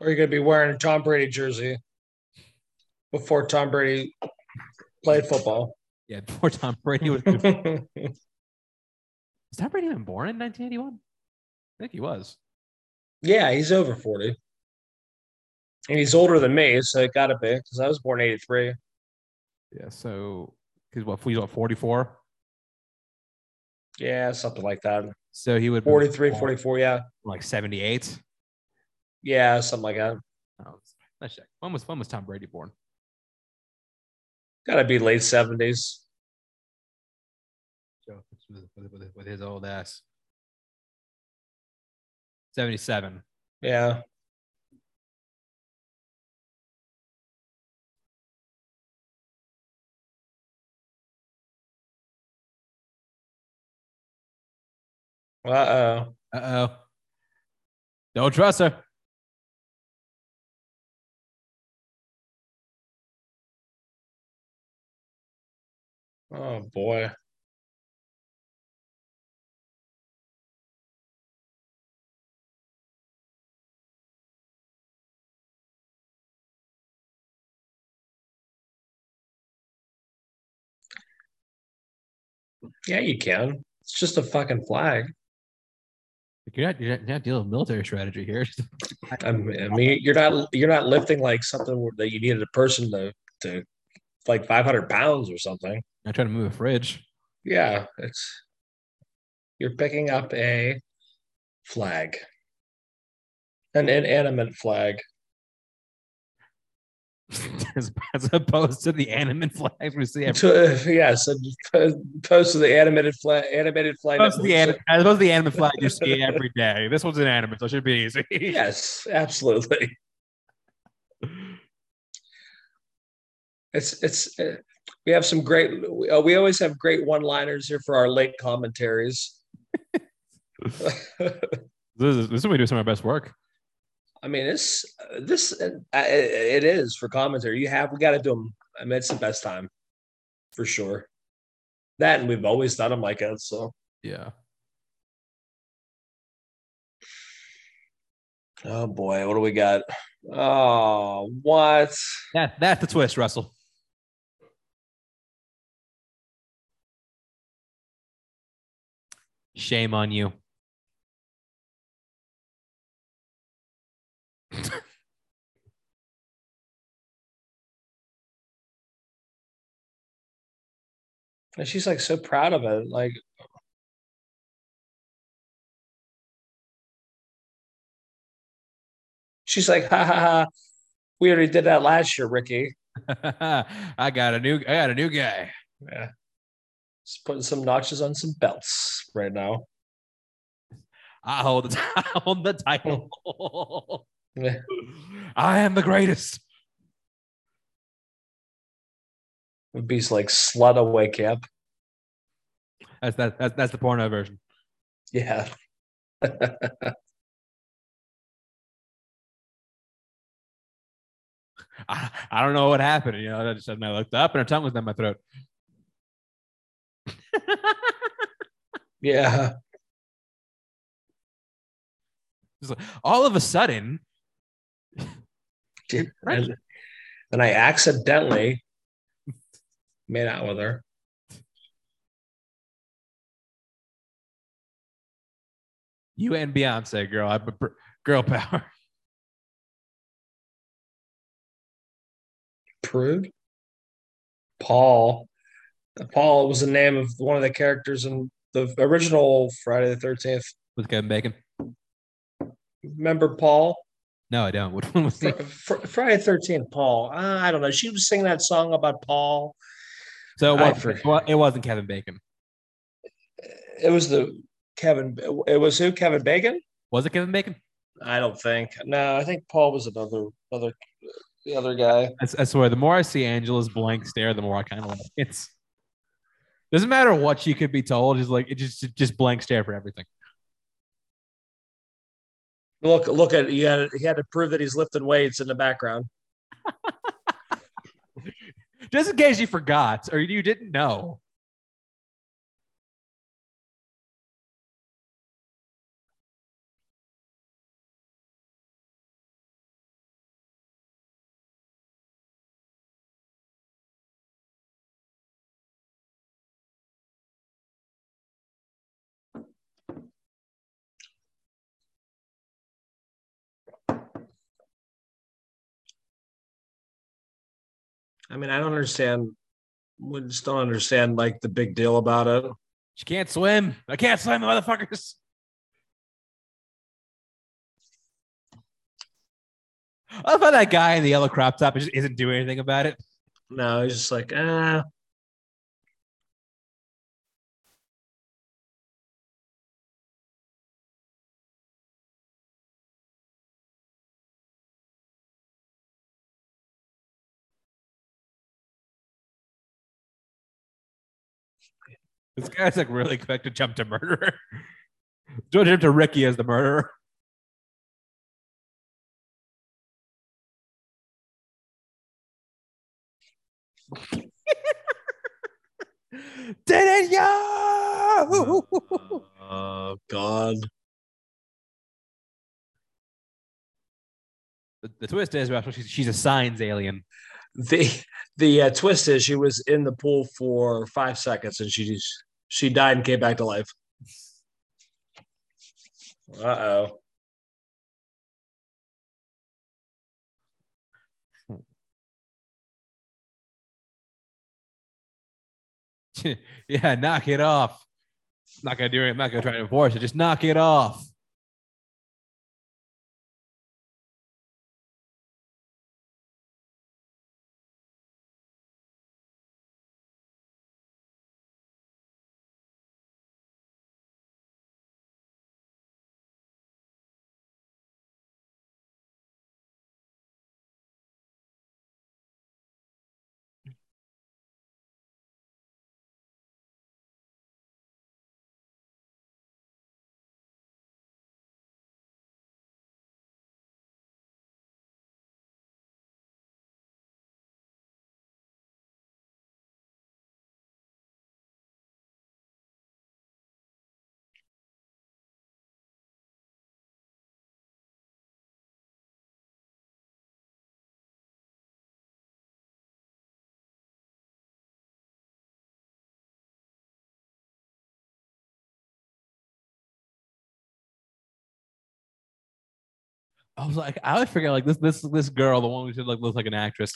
Speaker 2: Or you're going to be wearing a Tom Brady jersey before Tom Brady played football.
Speaker 1: Yeah, before Tom Brady was. was Tom Brady even born in 1981? I think he was.
Speaker 2: yeah, he's over 40. And he's older than me, so it got to be because I was born 83.
Speaker 1: Yeah, so because what he's what 44?
Speaker 2: Yeah, something like that.
Speaker 1: So he would
Speaker 2: 43,
Speaker 1: born
Speaker 2: 44. Yeah.
Speaker 1: like 78.
Speaker 2: Yeah, something like that.
Speaker 1: Oh, let's check. When was when was Tom Brady born?
Speaker 2: Got to be late 70s.
Speaker 1: Joe, with, with, with, with his old ass. 77.
Speaker 2: Yeah. Uh oh.
Speaker 1: Uh oh. Don't trust her.
Speaker 2: Oh boy. Yeah, you can. It's just a fucking flag.
Speaker 1: You're not, you're not, you're not dealing with military strategy here.
Speaker 2: I mean, I mean, you're not you're not lifting like something that you needed a person to to like 500 pounds or something.
Speaker 1: I'm trying to move a fridge.
Speaker 2: Yeah, it's you're picking up a flag, an inanimate flag.
Speaker 1: as, as opposed to the animate flags we see.
Speaker 2: To, yes, opposed to the animated flag, animated flag.
Speaker 1: as, opposed to the anim- as opposed to the animate flag you see every day. This one's inanimate, so it should be easy.
Speaker 2: Yes, absolutely. It's it's uh, we have some great. We, uh, we always have great one-liners here for our late commentaries.
Speaker 1: this is this is when we do some of our best work.
Speaker 2: I mean, this this uh, it is for commentary. You have we got to do them. I mean, it's the best time for sure. That and we've always done them like that. So,
Speaker 1: Yeah.
Speaker 2: oh boy, what do we got? Oh, what?
Speaker 1: That that's the twist, Russell. Shame on you.
Speaker 2: And she's like so proud of it. Like, she's like, ha ha ha. We already did that last year, Ricky.
Speaker 1: I got a new I got a new guy.
Speaker 2: Yeah. Just putting some notches on some belts right now.
Speaker 1: I hold the, I hold the title.
Speaker 2: Oh.
Speaker 1: I am the greatest.
Speaker 2: Would be like slut away camp.
Speaker 1: That's that. That's, that's the porno version.
Speaker 2: Yeah.
Speaker 1: I, I don't know what happened. You know, I just I looked up and her tongue was down my throat.
Speaker 2: Yeah.
Speaker 1: All of a sudden,
Speaker 2: And, and I accidentally made out with her.
Speaker 1: you and Beyonce, girl, I girl power.
Speaker 2: Prude. Paul. Paul was the name of one of the characters in the original Friday the Thirteenth.
Speaker 1: with Kevin Bacon.
Speaker 2: Remember Paul?
Speaker 1: No, I don't. Which one was it?
Speaker 2: Fr- Friday Thirteenth. Paul. Uh, I don't know. She was singing that song about Paul.
Speaker 1: So it wasn't, well, it wasn't Kevin Bacon.
Speaker 2: It was the Kevin. It was who? Kevin Bacon?
Speaker 1: Was it Kevin Bacon?
Speaker 2: I don't think. No, I think Paul was another other the other guy.
Speaker 1: I, I swear, the more I see Angela's blank stare, the more I kind of like it's. Doesn't matter what she could be told. Just like it just just blank stare for everything.
Speaker 2: Look, look at you. Had he had to prove that he's lifting weights in the background.
Speaker 1: Just in case you forgot or you didn't know.
Speaker 2: I mean, I don't understand. We just don't understand like the big deal about it.
Speaker 1: She can't swim. I can't swim, motherfuckers. I love how that guy in the yellow crop top just isn't doing anything about it.
Speaker 2: No, he's just like, ah.
Speaker 1: This guy's like really quick to jump to murderer. Don't jump to Ricky as the murderer. Didn't you?
Speaker 2: Oh God.
Speaker 1: the, the twist is well, she's, she's a signs alien.
Speaker 2: The the uh, twist is she was in the pool for five seconds and she just she died and came back to life. Uh oh.
Speaker 1: yeah, knock it off. Not gonna do it. I'm not gonna try to enforce it. Just knock it off. I was like, I always forget like this this this girl, the one who like looks like an actress.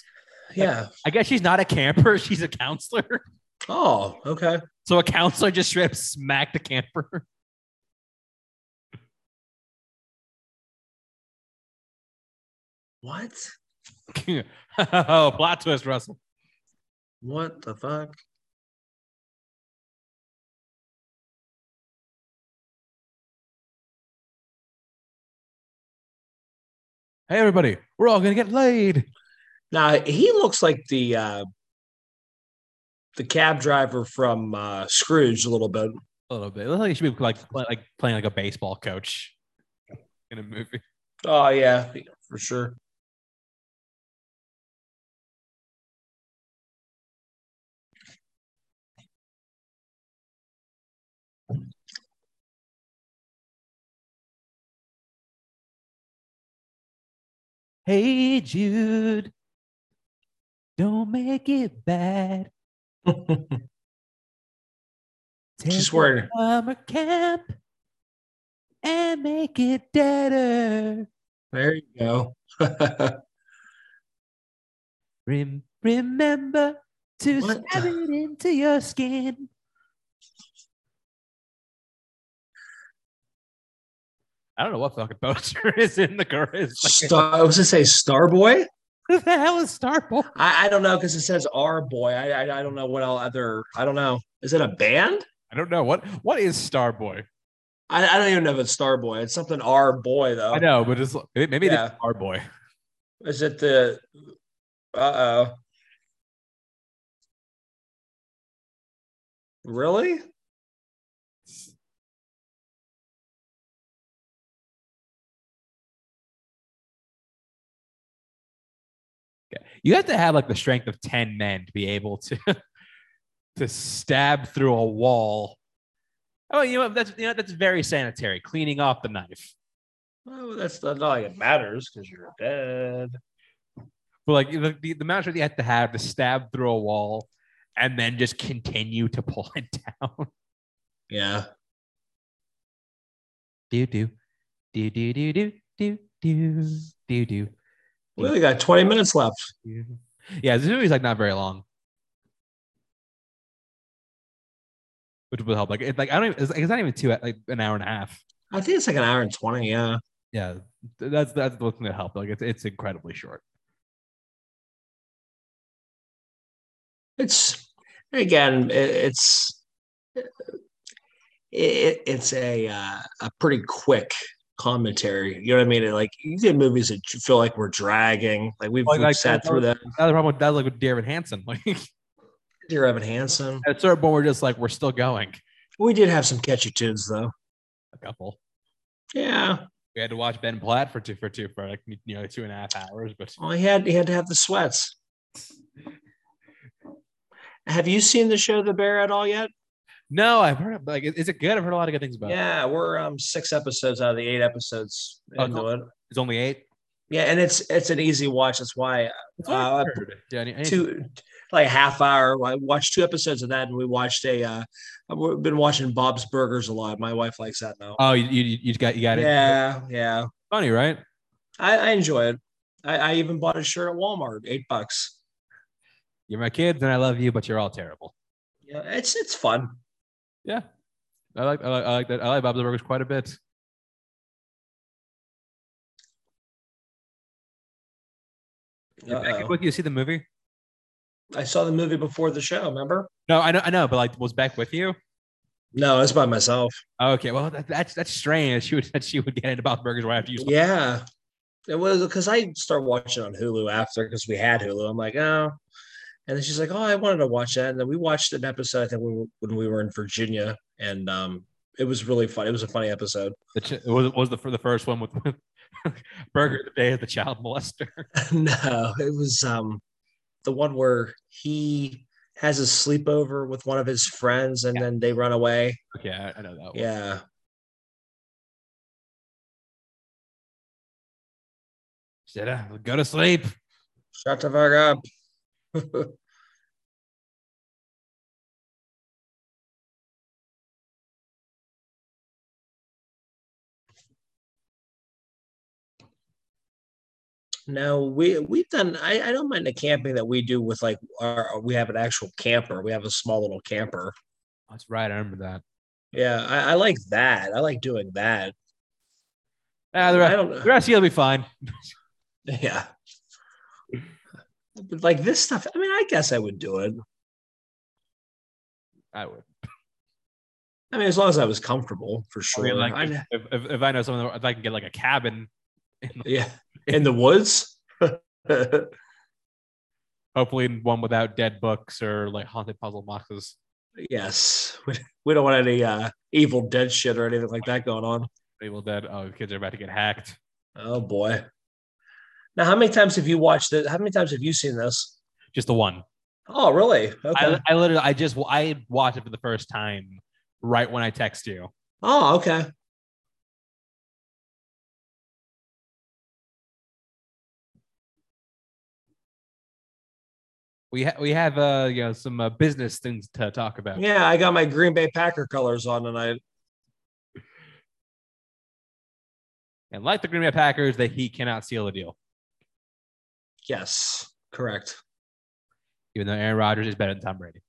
Speaker 2: Yeah.
Speaker 1: I guess she's not a camper, she's a counselor.
Speaker 2: Oh, okay.
Speaker 1: So a counselor just straight up smacked a camper.
Speaker 2: What?
Speaker 1: oh, plot twist, Russell.
Speaker 2: What the fuck?
Speaker 1: Hey, everybody, we're all gonna get laid.
Speaker 2: Now he looks like the uh, the cab driver from uh, Scrooge a little bit.
Speaker 1: A little bit. It looks like he should be like play- like playing like a baseball coach in a movie.
Speaker 2: Oh yeah, for sure.
Speaker 1: Hey, Jude, don't make it bad. Take
Speaker 2: wearing
Speaker 1: summer camp and make it better.
Speaker 2: there you go.
Speaker 1: Rem- remember to
Speaker 2: What
Speaker 1: stab it into your skin. I don't know what fucking poster is in the. It's like,
Speaker 2: Star, I was gonna say Starboy.
Speaker 1: who the hell is Starboy?
Speaker 2: I, I don't know because it says our boy. I, I I don't know what all other. I don't know. Is it a band?
Speaker 1: I don't know what what is Starboy.
Speaker 2: I, I don't even know if it's Starboy. It's something our boy though.
Speaker 1: I know, but it's maybe
Speaker 2: Yeah.
Speaker 1: it's Starboy.
Speaker 2: Is it the? Uh oh. Really?
Speaker 1: You have to have like the strength of ten men to be able to to stab through a wall. Oh, you know that's you know that's very sanitary. Cleaning off the knife,
Speaker 2: Oh, that's not like it matters because you're dead.
Speaker 1: but like the the, the amount that you have to have to stab through a wall and then just continue to pull it down.
Speaker 2: Yeah.
Speaker 1: do do do do do do do do do do.
Speaker 2: We only got 20 minutes left.
Speaker 1: Yeah, this movie's like not very long. Which will help. Like, it, like I don't. Even, it's, it's not even two. Like an hour and a half.
Speaker 2: I think it's like an hour and 20. Yeah.
Speaker 1: Yeah, that's that's what's gonna help. Like, it's it's incredibly short.
Speaker 2: It's again, it, it's it, it's a uh, a pretty quick commentary. You know what I mean? Like you get movies that you feel like we're dragging. Like we've,
Speaker 1: Like-
Speaker 2: we've
Speaker 1: like-
Speaker 2: sat through that.
Speaker 1: Another problem with that, like with David Hansen. Like
Speaker 2: Dear Evan Hansen.
Speaker 1: at a certain point, we're just like we're still going.
Speaker 2: We did have some catchy tunes though.
Speaker 1: A couple.
Speaker 2: Yeah.
Speaker 1: We had to watch Ben Platt for two for two for like you know two and a half hours, but
Speaker 2: Well, he had he had to have the sweats. Have you seen the show The Bear at all yet?
Speaker 1: No, I've heard of, like is it good? I've heard a lot of good things about it.
Speaker 2: Yeah, we're um six episodes out of the eight episodes
Speaker 1: Oh,
Speaker 2: into it.
Speaker 1: It's only eight.
Speaker 2: Yeah, and it's it's an easy watch. That's why
Speaker 1: That's what I
Speaker 2: Uh,
Speaker 1: heard. yeah, I need- I need-
Speaker 2: two like a half hour. I watched two episodes of that, and we watched a. Uh, we've been watching Bob's Burgers a lot. My wife likes that now.
Speaker 1: Oh, you, you you got you got it.
Speaker 2: yeah, yeah.
Speaker 1: Funny, right?
Speaker 2: I, I enjoy it. I, I even bought a shirt at Walmart, eight bucks.
Speaker 1: You're my kids, and I love you, but you're all terrible.
Speaker 2: Yeah, it's it's fun.
Speaker 1: Yeah, I like I like, I like that. I like Bob's Burgers quite a bit. Did
Speaker 2: Uh-oh.
Speaker 1: with you see the movie?
Speaker 2: I saw the movie before the show. Remember?
Speaker 1: No, I know, I know, but like, was Beck with you?
Speaker 2: No, it's by myself.
Speaker 1: Okay, well, that, that's that's strange. She would that she would get into Bob's Burgers right after you.
Speaker 2: Yeah, it was because I started watching on Hulu after because we had Hulu. I'm like, oh, and then she's like, oh, I wanted to watch that, and then we watched an episode. I think we were, when we were in Virginia, and um, it was really fun. It was a funny episode.
Speaker 1: Ch- it was was the for the first one with Burger the day of the child molester.
Speaker 2: no, it was um, the one where he has a sleepover with one of his friends, and
Speaker 1: Yeah.
Speaker 2: then they run away.
Speaker 1: Okay, I, know that. One.
Speaker 2: Yeah,
Speaker 1: uh, go to sleep.
Speaker 2: shut the fuck up. No, we we've done. I, I don't mind the camping that we do with like our. We have an actual camper. We have a small little camper.
Speaker 1: That's right. I remember that.
Speaker 2: Yeah, I, I like that. I like doing that.
Speaker 1: Ah, the
Speaker 2: I
Speaker 1: rest,
Speaker 2: don't
Speaker 1: the rest of you'll be fine.
Speaker 2: Yeah, like this stuff. I mean, I guess I would do it.
Speaker 1: I would.
Speaker 2: I mean, as long as I was comfortable, for
Speaker 1: I
Speaker 2: sure.
Speaker 1: mean, like
Speaker 2: I-
Speaker 1: if, if, if I know someone, if I can get like a cabin, in the,
Speaker 2: yeah, in the woods.
Speaker 1: Hopefully, one without dead books or like haunted puzzle boxes.
Speaker 2: yes, we, we don't want any uh, evil dead shit or anything like that going on.
Speaker 1: Evil Dead. Oh, the kids are about to get hacked.
Speaker 2: Oh boy. Now, how many times have you watched it? How many times have you seen this?
Speaker 1: Just the one.
Speaker 2: Oh, really? Okay.
Speaker 1: I, I literally, I just, I watched it for the first time right when I text you.
Speaker 2: oh, okay.
Speaker 1: We ha- we have uh you know some uh, business things to talk about.
Speaker 2: Yeah, I got my Green Bay Packer colors on tonight.
Speaker 1: And like the Green Bay Packers, that he cannot seal a deal,
Speaker 2: Yes, correct.
Speaker 1: even though Aaron Rodgers is better than Tom Brady.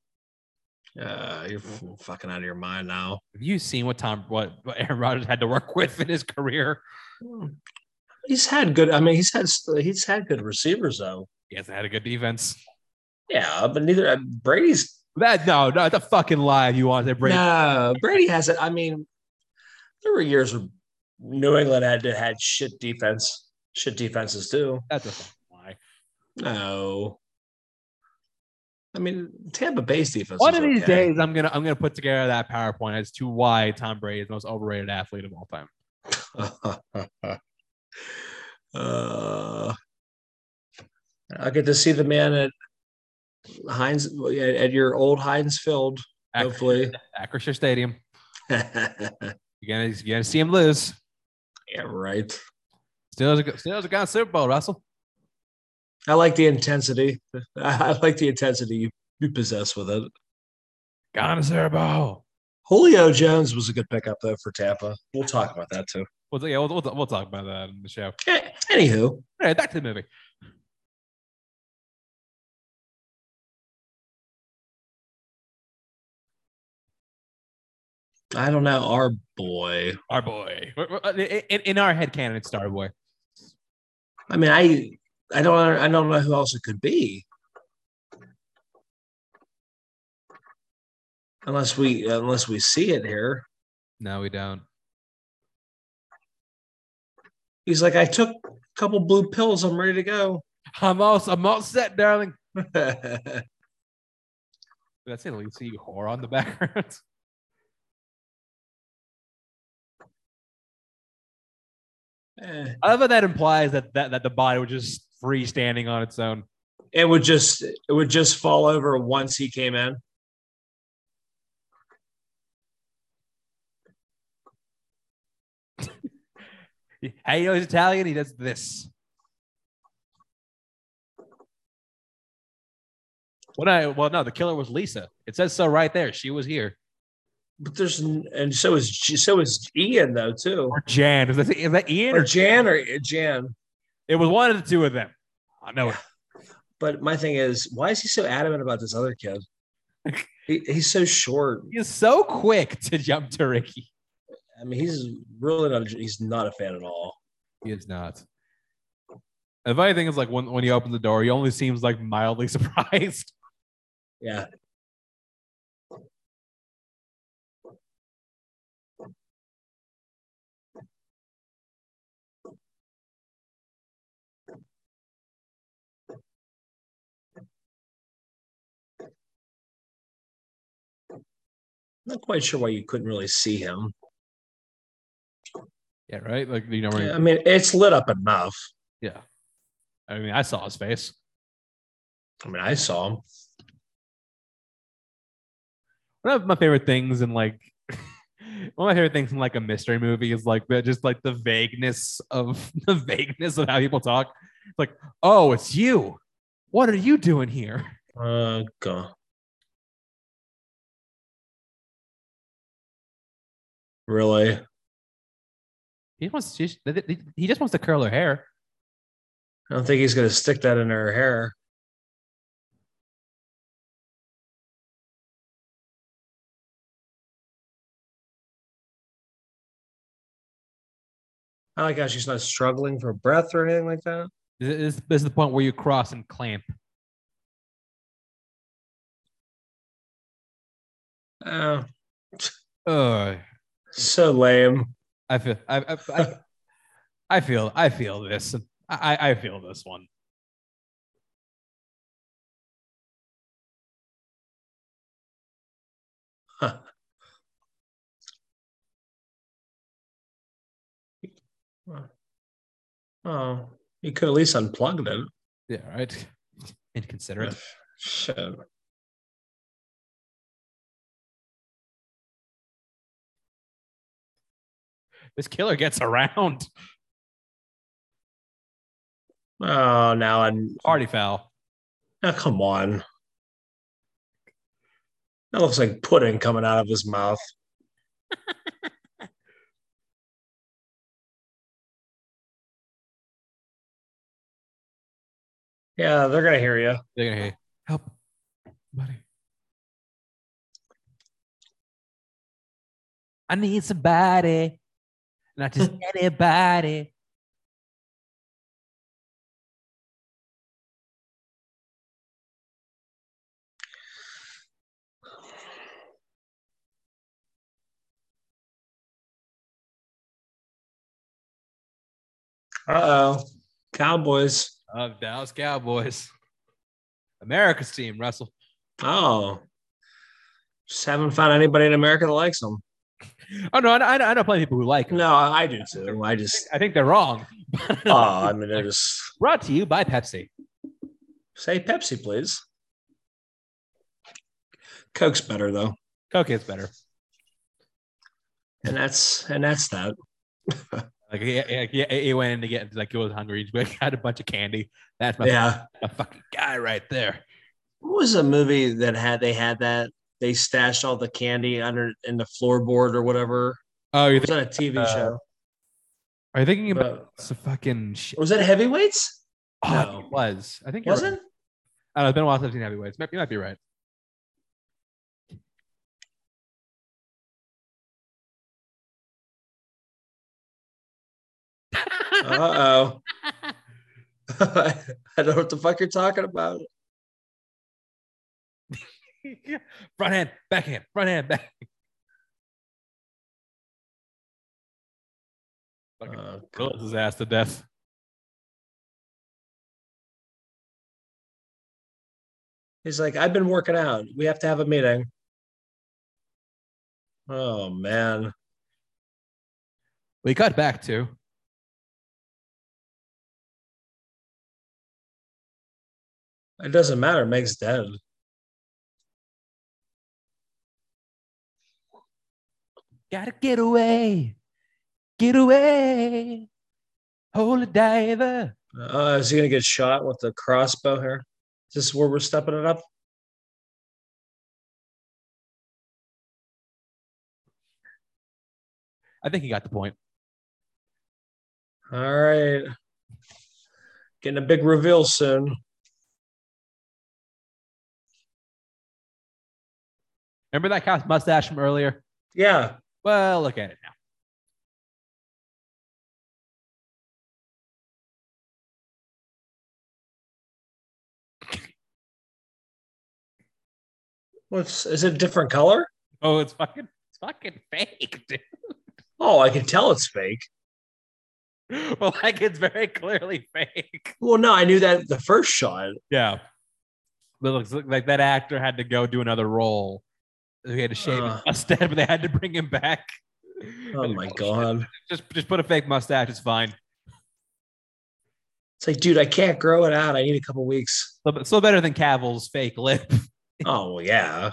Speaker 2: Uh, you're fucking out of your mind now.
Speaker 1: Have you seen what Tom what, what Aaron Rodgers had to work with in his career?
Speaker 2: He's had good. I mean, he's had he's had good receivers though.
Speaker 1: He hasn't had a good defense.
Speaker 2: Yeah, but neither uh, Brady's.
Speaker 1: That no, no, the fucking lie. You want to Brady,
Speaker 2: No, Brady hasn't. I mean, there were years where New England had to had shit defense, shit defenses too.
Speaker 1: that's a.
Speaker 2: No, I mean Tampa Bay's defense.
Speaker 1: One of these
Speaker 2: okay.
Speaker 1: days, I'm gonna I'm gonna put together that PowerPoint as to why Tom Brady is the most overrated athlete of all time.
Speaker 2: uh, I get to see the man at Heinz at, your old Heinz Field.
Speaker 1: Ac-
Speaker 2: Hopefully,
Speaker 1: Acrisure Stadium. You're gonna you're gonna see him lose.
Speaker 2: Yeah, right.
Speaker 1: Still, has a good still has a got Super Bowl, Russell.
Speaker 2: I like the intensity. I like the intensity you, you possess with it.
Speaker 1: Got Super Bowl.
Speaker 2: Julio Jones was a good pickup though for Tampa. We'll talk about that too.
Speaker 1: We'll, yeah, we'll, we'll, we'll talk about that in the show.
Speaker 2: Eh, Anywho,
Speaker 1: All right, back to the movie.
Speaker 2: I don't know. Our boy.
Speaker 1: Our boy. In, in our head canon, it's Starboy.
Speaker 2: I mean, I I don't I don't know who else it could be. Unless we unless we see it here.
Speaker 1: No, we don't.
Speaker 2: He's like, I took a couple blue pills. I'm ready to go.
Speaker 1: I'm all, I'm all set, darling.
Speaker 2: Eh,
Speaker 1: Did I say Lisa, you whore on the background?
Speaker 2: Eh,
Speaker 1: I love how that implies that, that that the body would just freestanding on its own.
Speaker 2: it would just it would just fall over once he came in.
Speaker 1: hey, you know he's Italian? He does this. What I well, no, the killer was Lisa. It says so right there. She was here.
Speaker 2: But there's and so is so is Ian though too,
Speaker 1: Or Jan. Is that, is that Ian?
Speaker 2: or
Speaker 1: Or
Speaker 2: Jan or Jan.
Speaker 1: It was one of the two of them. I know it.
Speaker 2: But my thing is, why is he so adamant about this other kid? he, he's so short.
Speaker 1: He's so quick to jump to Ricky.
Speaker 2: I mean, he's really not. He's not a fan at all.
Speaker 1: He is not. The funny thing is, like when, when he opens the door, he only seems like mildly surprised.
Speaker 2: Yeah. Not quite sure why you couldn't really see him.
Speaker 1: Yeah, right. Like you know, where
Speaker 2: I mean, it's lit up enough.
Speaker 1: yeah. I mean, I saw his face.
Speaker 2: I mean, I saw him.
Speaker 1: One of my favorite things in like one of my favorite things in like a mystery movie is like the just like the vagueness of the vagueness of how people talk. It's like, oh, it's you. What are you doing here?
Speaker 2: Uh, go. Really?
Speaker 1: He wants to, he just wants to curl her hair.
Speaker 2: I don't think he's going to stick that in her hair. I like how she's not struggling for breath or anything like that.
Speaker 1: This, this is the point where you cross and clamp.
Speaker 2: Oh,
Speaker 1: Uh,
Speaker 2: so lame.
Speaker 1: I feel I, I, I, I feel I feel this. I, I, feel this one.
Speaker 2: Huh. Oh, you could at least unplugged it.
Speaker 1: Yeah, right. Inconsiderate.
Speaker 2: Shit.
Speaker 1: This killer gets around.
Speaker 2: Oh, now I'm.
Speaker 1: Party foul.
Speaker 2: Oh, come on. That looks like pudding coming out of his mouth. yeah, they're gonna hear you.
Speaker 1: They're gonna hear, you. help, buddy. I need somebody, not just anybody.
Speaker 2: Uh oh, Cowboys.
Speaker 1: Of Dallas Cowboys, America's team. Russell.
Speaker 2: Oh, just haven't found anybody in America that likes them.
Speaker 1: Oh no, I know, I know, plenty of people who like. 'em.
Speaker 2: No, I do too. I just,
Speaker 1: I think they're wrong.
Speaker 2: oh, uh, I mean, I just
Speaker 1: Brought to you by Pepsi.
Speaker 2: say Pepsi, please. Coke's better though,
Speaker 1: Coke is better.
Speaker 2: and that's and that's that.
Speaker 1: Like he, he, he- went in to get like he was hungry. He had a bunch of candy. That's my,
Speaker 2: Yeah.
Speaker 1: my fucking guy right there.
Speaker 2: What was a movie that had they had that they stashed all the candy under in the floorboard or whatever?
Speaker 1: Oh, you're,
Speaker 2: It was on a TV
Speaker 1: Uh,
Speaker 2: show.
Speaker 1: are you thinking about
Speaker 2: But-
Speaker 1: some fucking shit?
Speaker 2: was that heavyweights?
Speaker 1: Oh,
Speaker 2: no.
Speaker 1: it was. I think you're
Speaker 2: Was
Speaker 1: right. I don't know. It's been a while since I've seen heavyweights. You might be right.
Speaker 2: Uh oh. I don't know what the fuck you're talking about.
Speaker 1: front hand, backhand, front hand, back. Fucking
Speaker 2: Uh,
Speaker 1: kills his ass to death.
Speaker 2: he's like, I've been working out. We have to have a meeting. Oh man.
Speaker 1: We cut back to
Speaker 2: It doesn't matter. Meg's dead.
Speaker 1: Gotta get away, get away, holy diver.
Speaker 2: Uh, is he gonna get shot with the crossbow here? Is this where we're stepping it up?
Speaker 1: I think he got the point.
Speaker 2: All right. Getting a big reveal soon.
Speaker 1: Remember that cop's mustache from earlier?
Speaker 2: Yeah.
Speaker 1: Well, look at it now.
Speaker 2: What's is it a different color?
Speaker 1: Oh, it's fucking, it's fucking fake, dude.
Speaker 2: Oh, I can tell it's fake.
Speaker 1: Well, like it's very clearly fake.
Speaker 2: Well, no, I knew that the first shot.
Speaker 1: Yeah. But it looks like that actor had to go do another role. He had to shave
Speaker 2: Uh.
Speaker 1: mustache, but they had to bring him back.
Speaker 2: Oh my god.
Speaker 1: Just just put a fake mustache, it's fine.
Speaker 2: It's like, dude, I can't grow it out. I need a couple weeks.
Speaker 1: Still, still better than Cavill's fake lip.
Speaker 2: Oh yeah.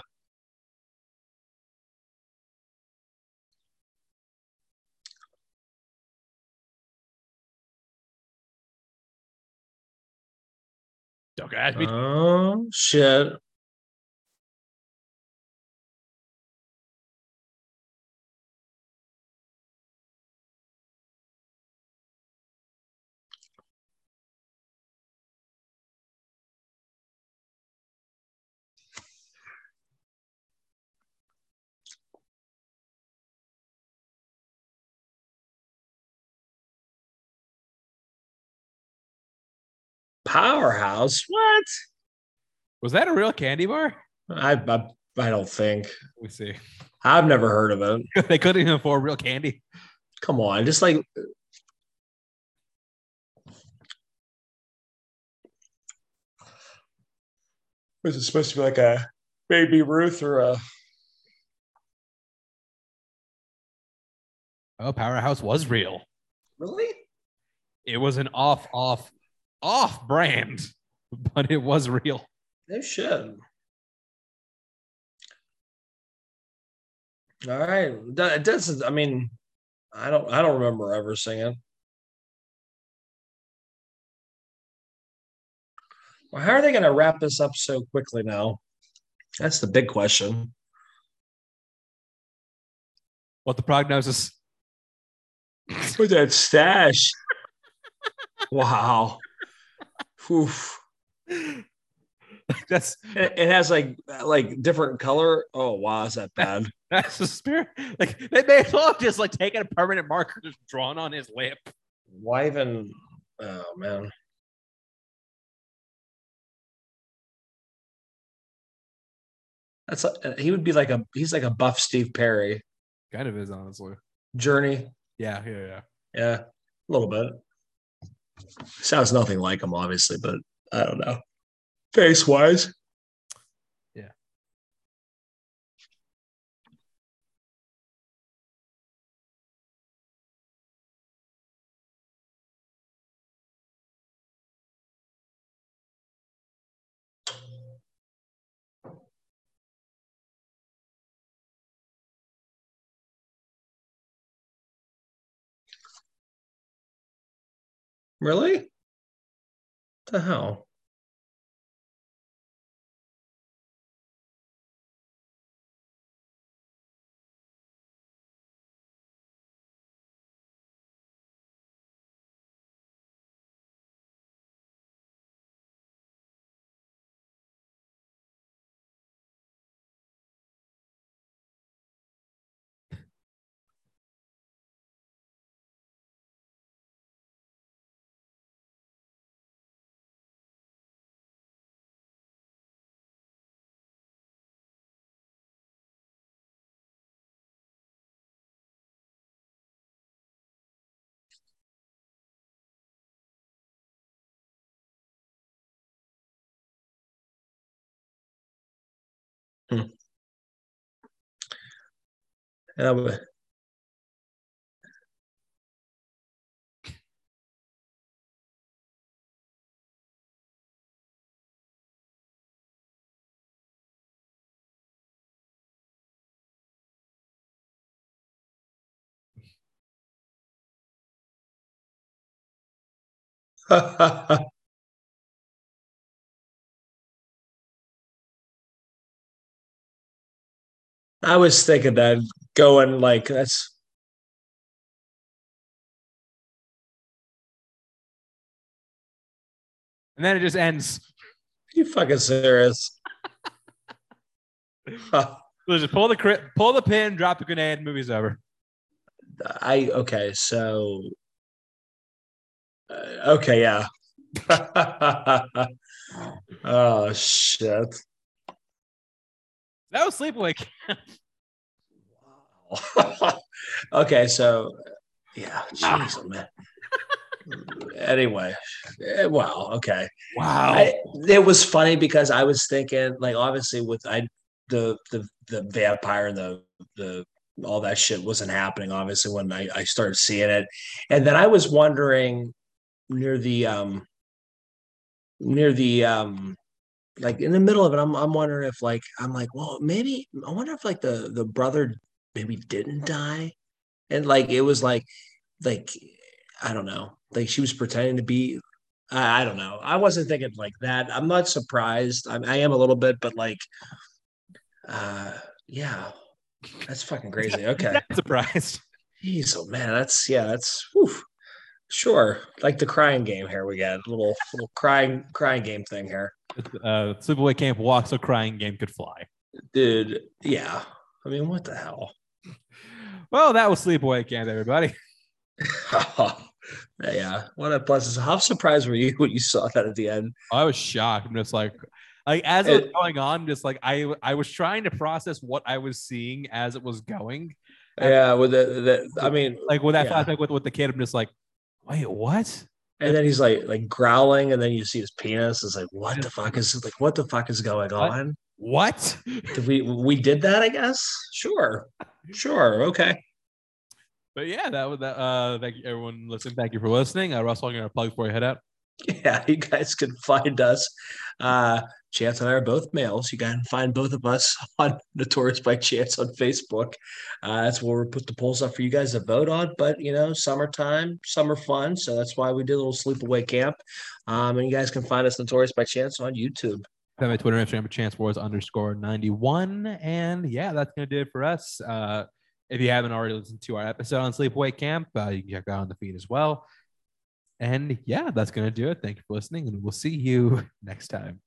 Speaker 1: Don't ask me.
Speaker 2: Oh shit. powerhouse. What?
Speaker 1: Was that a real candy bar?
Speaker 2: I I, I don't think.
Speaker 1: We see.
Speaker 2: I've never heard of it.
Speaker 1: they couldn't even afford real candy.
Speaker 2: Come on, just like was it supposed to be like a baby Ruth or a
Speaker 1: Oh, Powerhouse was real.
Speaker 2: Really?
Speaker 1: It was an off off off brand, but it was real.
Speaker 2: No shit. All right. It doesn't. I mean, I don't. I don't remember ever singing. Well, how are they going to wrap this up so quickly now? That's the big question.
Speaker 1: What the prognosis?
Speaker 2: With that stash. wow. Oof.
Speaker 1: That's
Speaker 2: It, it has like like different color. Oh wow, is that bad?
Speaker 1: that's the spirit. Like they may as well have just like taken a permanent marker just drawn on his lip.
Speaker 2: Why even? Oh man. That's a, he would be like a he's like a buff Steve Perry.
Speaker 1: Kind of is honestly.
Speaker 2: Journey,
Speaker 1: Yeah, yeah, yeah.
Speaker 2: yeah, a little bit. Sounds nothing like him, obviously, but I don't know. Face wise, really? The hell? And I I was thinking that going like that's
Speaker 1: And then it just ends.
Speaker 2: you fucking serious. Huh.
Speaker 1: So just pull the cri- pull the pin, drop the grenade, movie's over.
Speaker 2: I okay, so uh, okay, yeah. oh shit.
Speaker 1: That was sleepaway.
Speaker 2: okay, so yeah, jeez, oh, man. anyway, eh, wow, okay.
Speaker 1: Wow.
Speaker 2: I, it was funny because I was thinking, like, obviously, with I the the the vampire and the the all that shit wasn't happening. Obviously, when I I started seeing it, and then I was wondering near the um near the um like in the middle of it, I'm I'm wondering if like I'm like, well, maybe I wonder if like the the brother maybe didn't die, and like it was like like I don't know, like she was pretending to be. I, I don't know. I wasn't thinking like that. I'm not surprised. I'm, I am a little bit, but like, uh, yeah, that's fucking crazy. Okay,
Speaker 1: surprised.
Speaker 2: Jeez, oh man, that's yeah, that's whew. sure. Like the crying game here, we got a little little crying crying game thing here,
Speaker 1: Uh, sleepaway camp walks a crying game could fly.
Speaker 2: dude. Yeah, I mean, what the hell?
Speaker 1: Well, that was sleepaway camp, everybody.
Speaker 2: yeah, what a plus. How surprised were you when you saw that at the end?
Speaker 1: I was shocked. I'm just like, like as it was going on, just like I I was trying to process what I was seeing as it was going.
Speaker 2: Yeah, with the, the I mean,
Speaker 1: Like with that
Speaker 2: Yeah.
Speaker 1: flashback with with the kid, I'm just like, wait, what?
Speaker 2: and then he's like like growling, and then you see his penis. It's like, what the fuck is like what the fuck is going
Speaker 1: What?
Speaker 2: on?
Speaker 1: What?
Speaker 2: Did we we did that, I guess. Sure. Sure. Okay.
Speaker 1: But yeah, that was that. Uh, thank you, everyone listening. Thank you for listening. Uh, Russell, I'm gonna plug before you head out.
Speaker 2: Yeah, you guys can find us. Uh Chance and I are both males. You can find both of us on Notorious by Chance on Facebook. Uh, that's where we put the polls up for you guys to vote on. But you know, summertime, summer fun. So that's why we did a little sleepaway camp. Um, and you guys can find us Notorious by Chance on YouTube.
Speaker 1: Find my Twitter and Instagram at Chance Wars underscore 91. And yeah, that's gonna do it for us. Uh, if you haven't already listened to our episode on Sleepaway Camp, uh, you can check that out on the feed as well. And yeah, that's gonna do it. Thank you for listening, and we'll see you next time.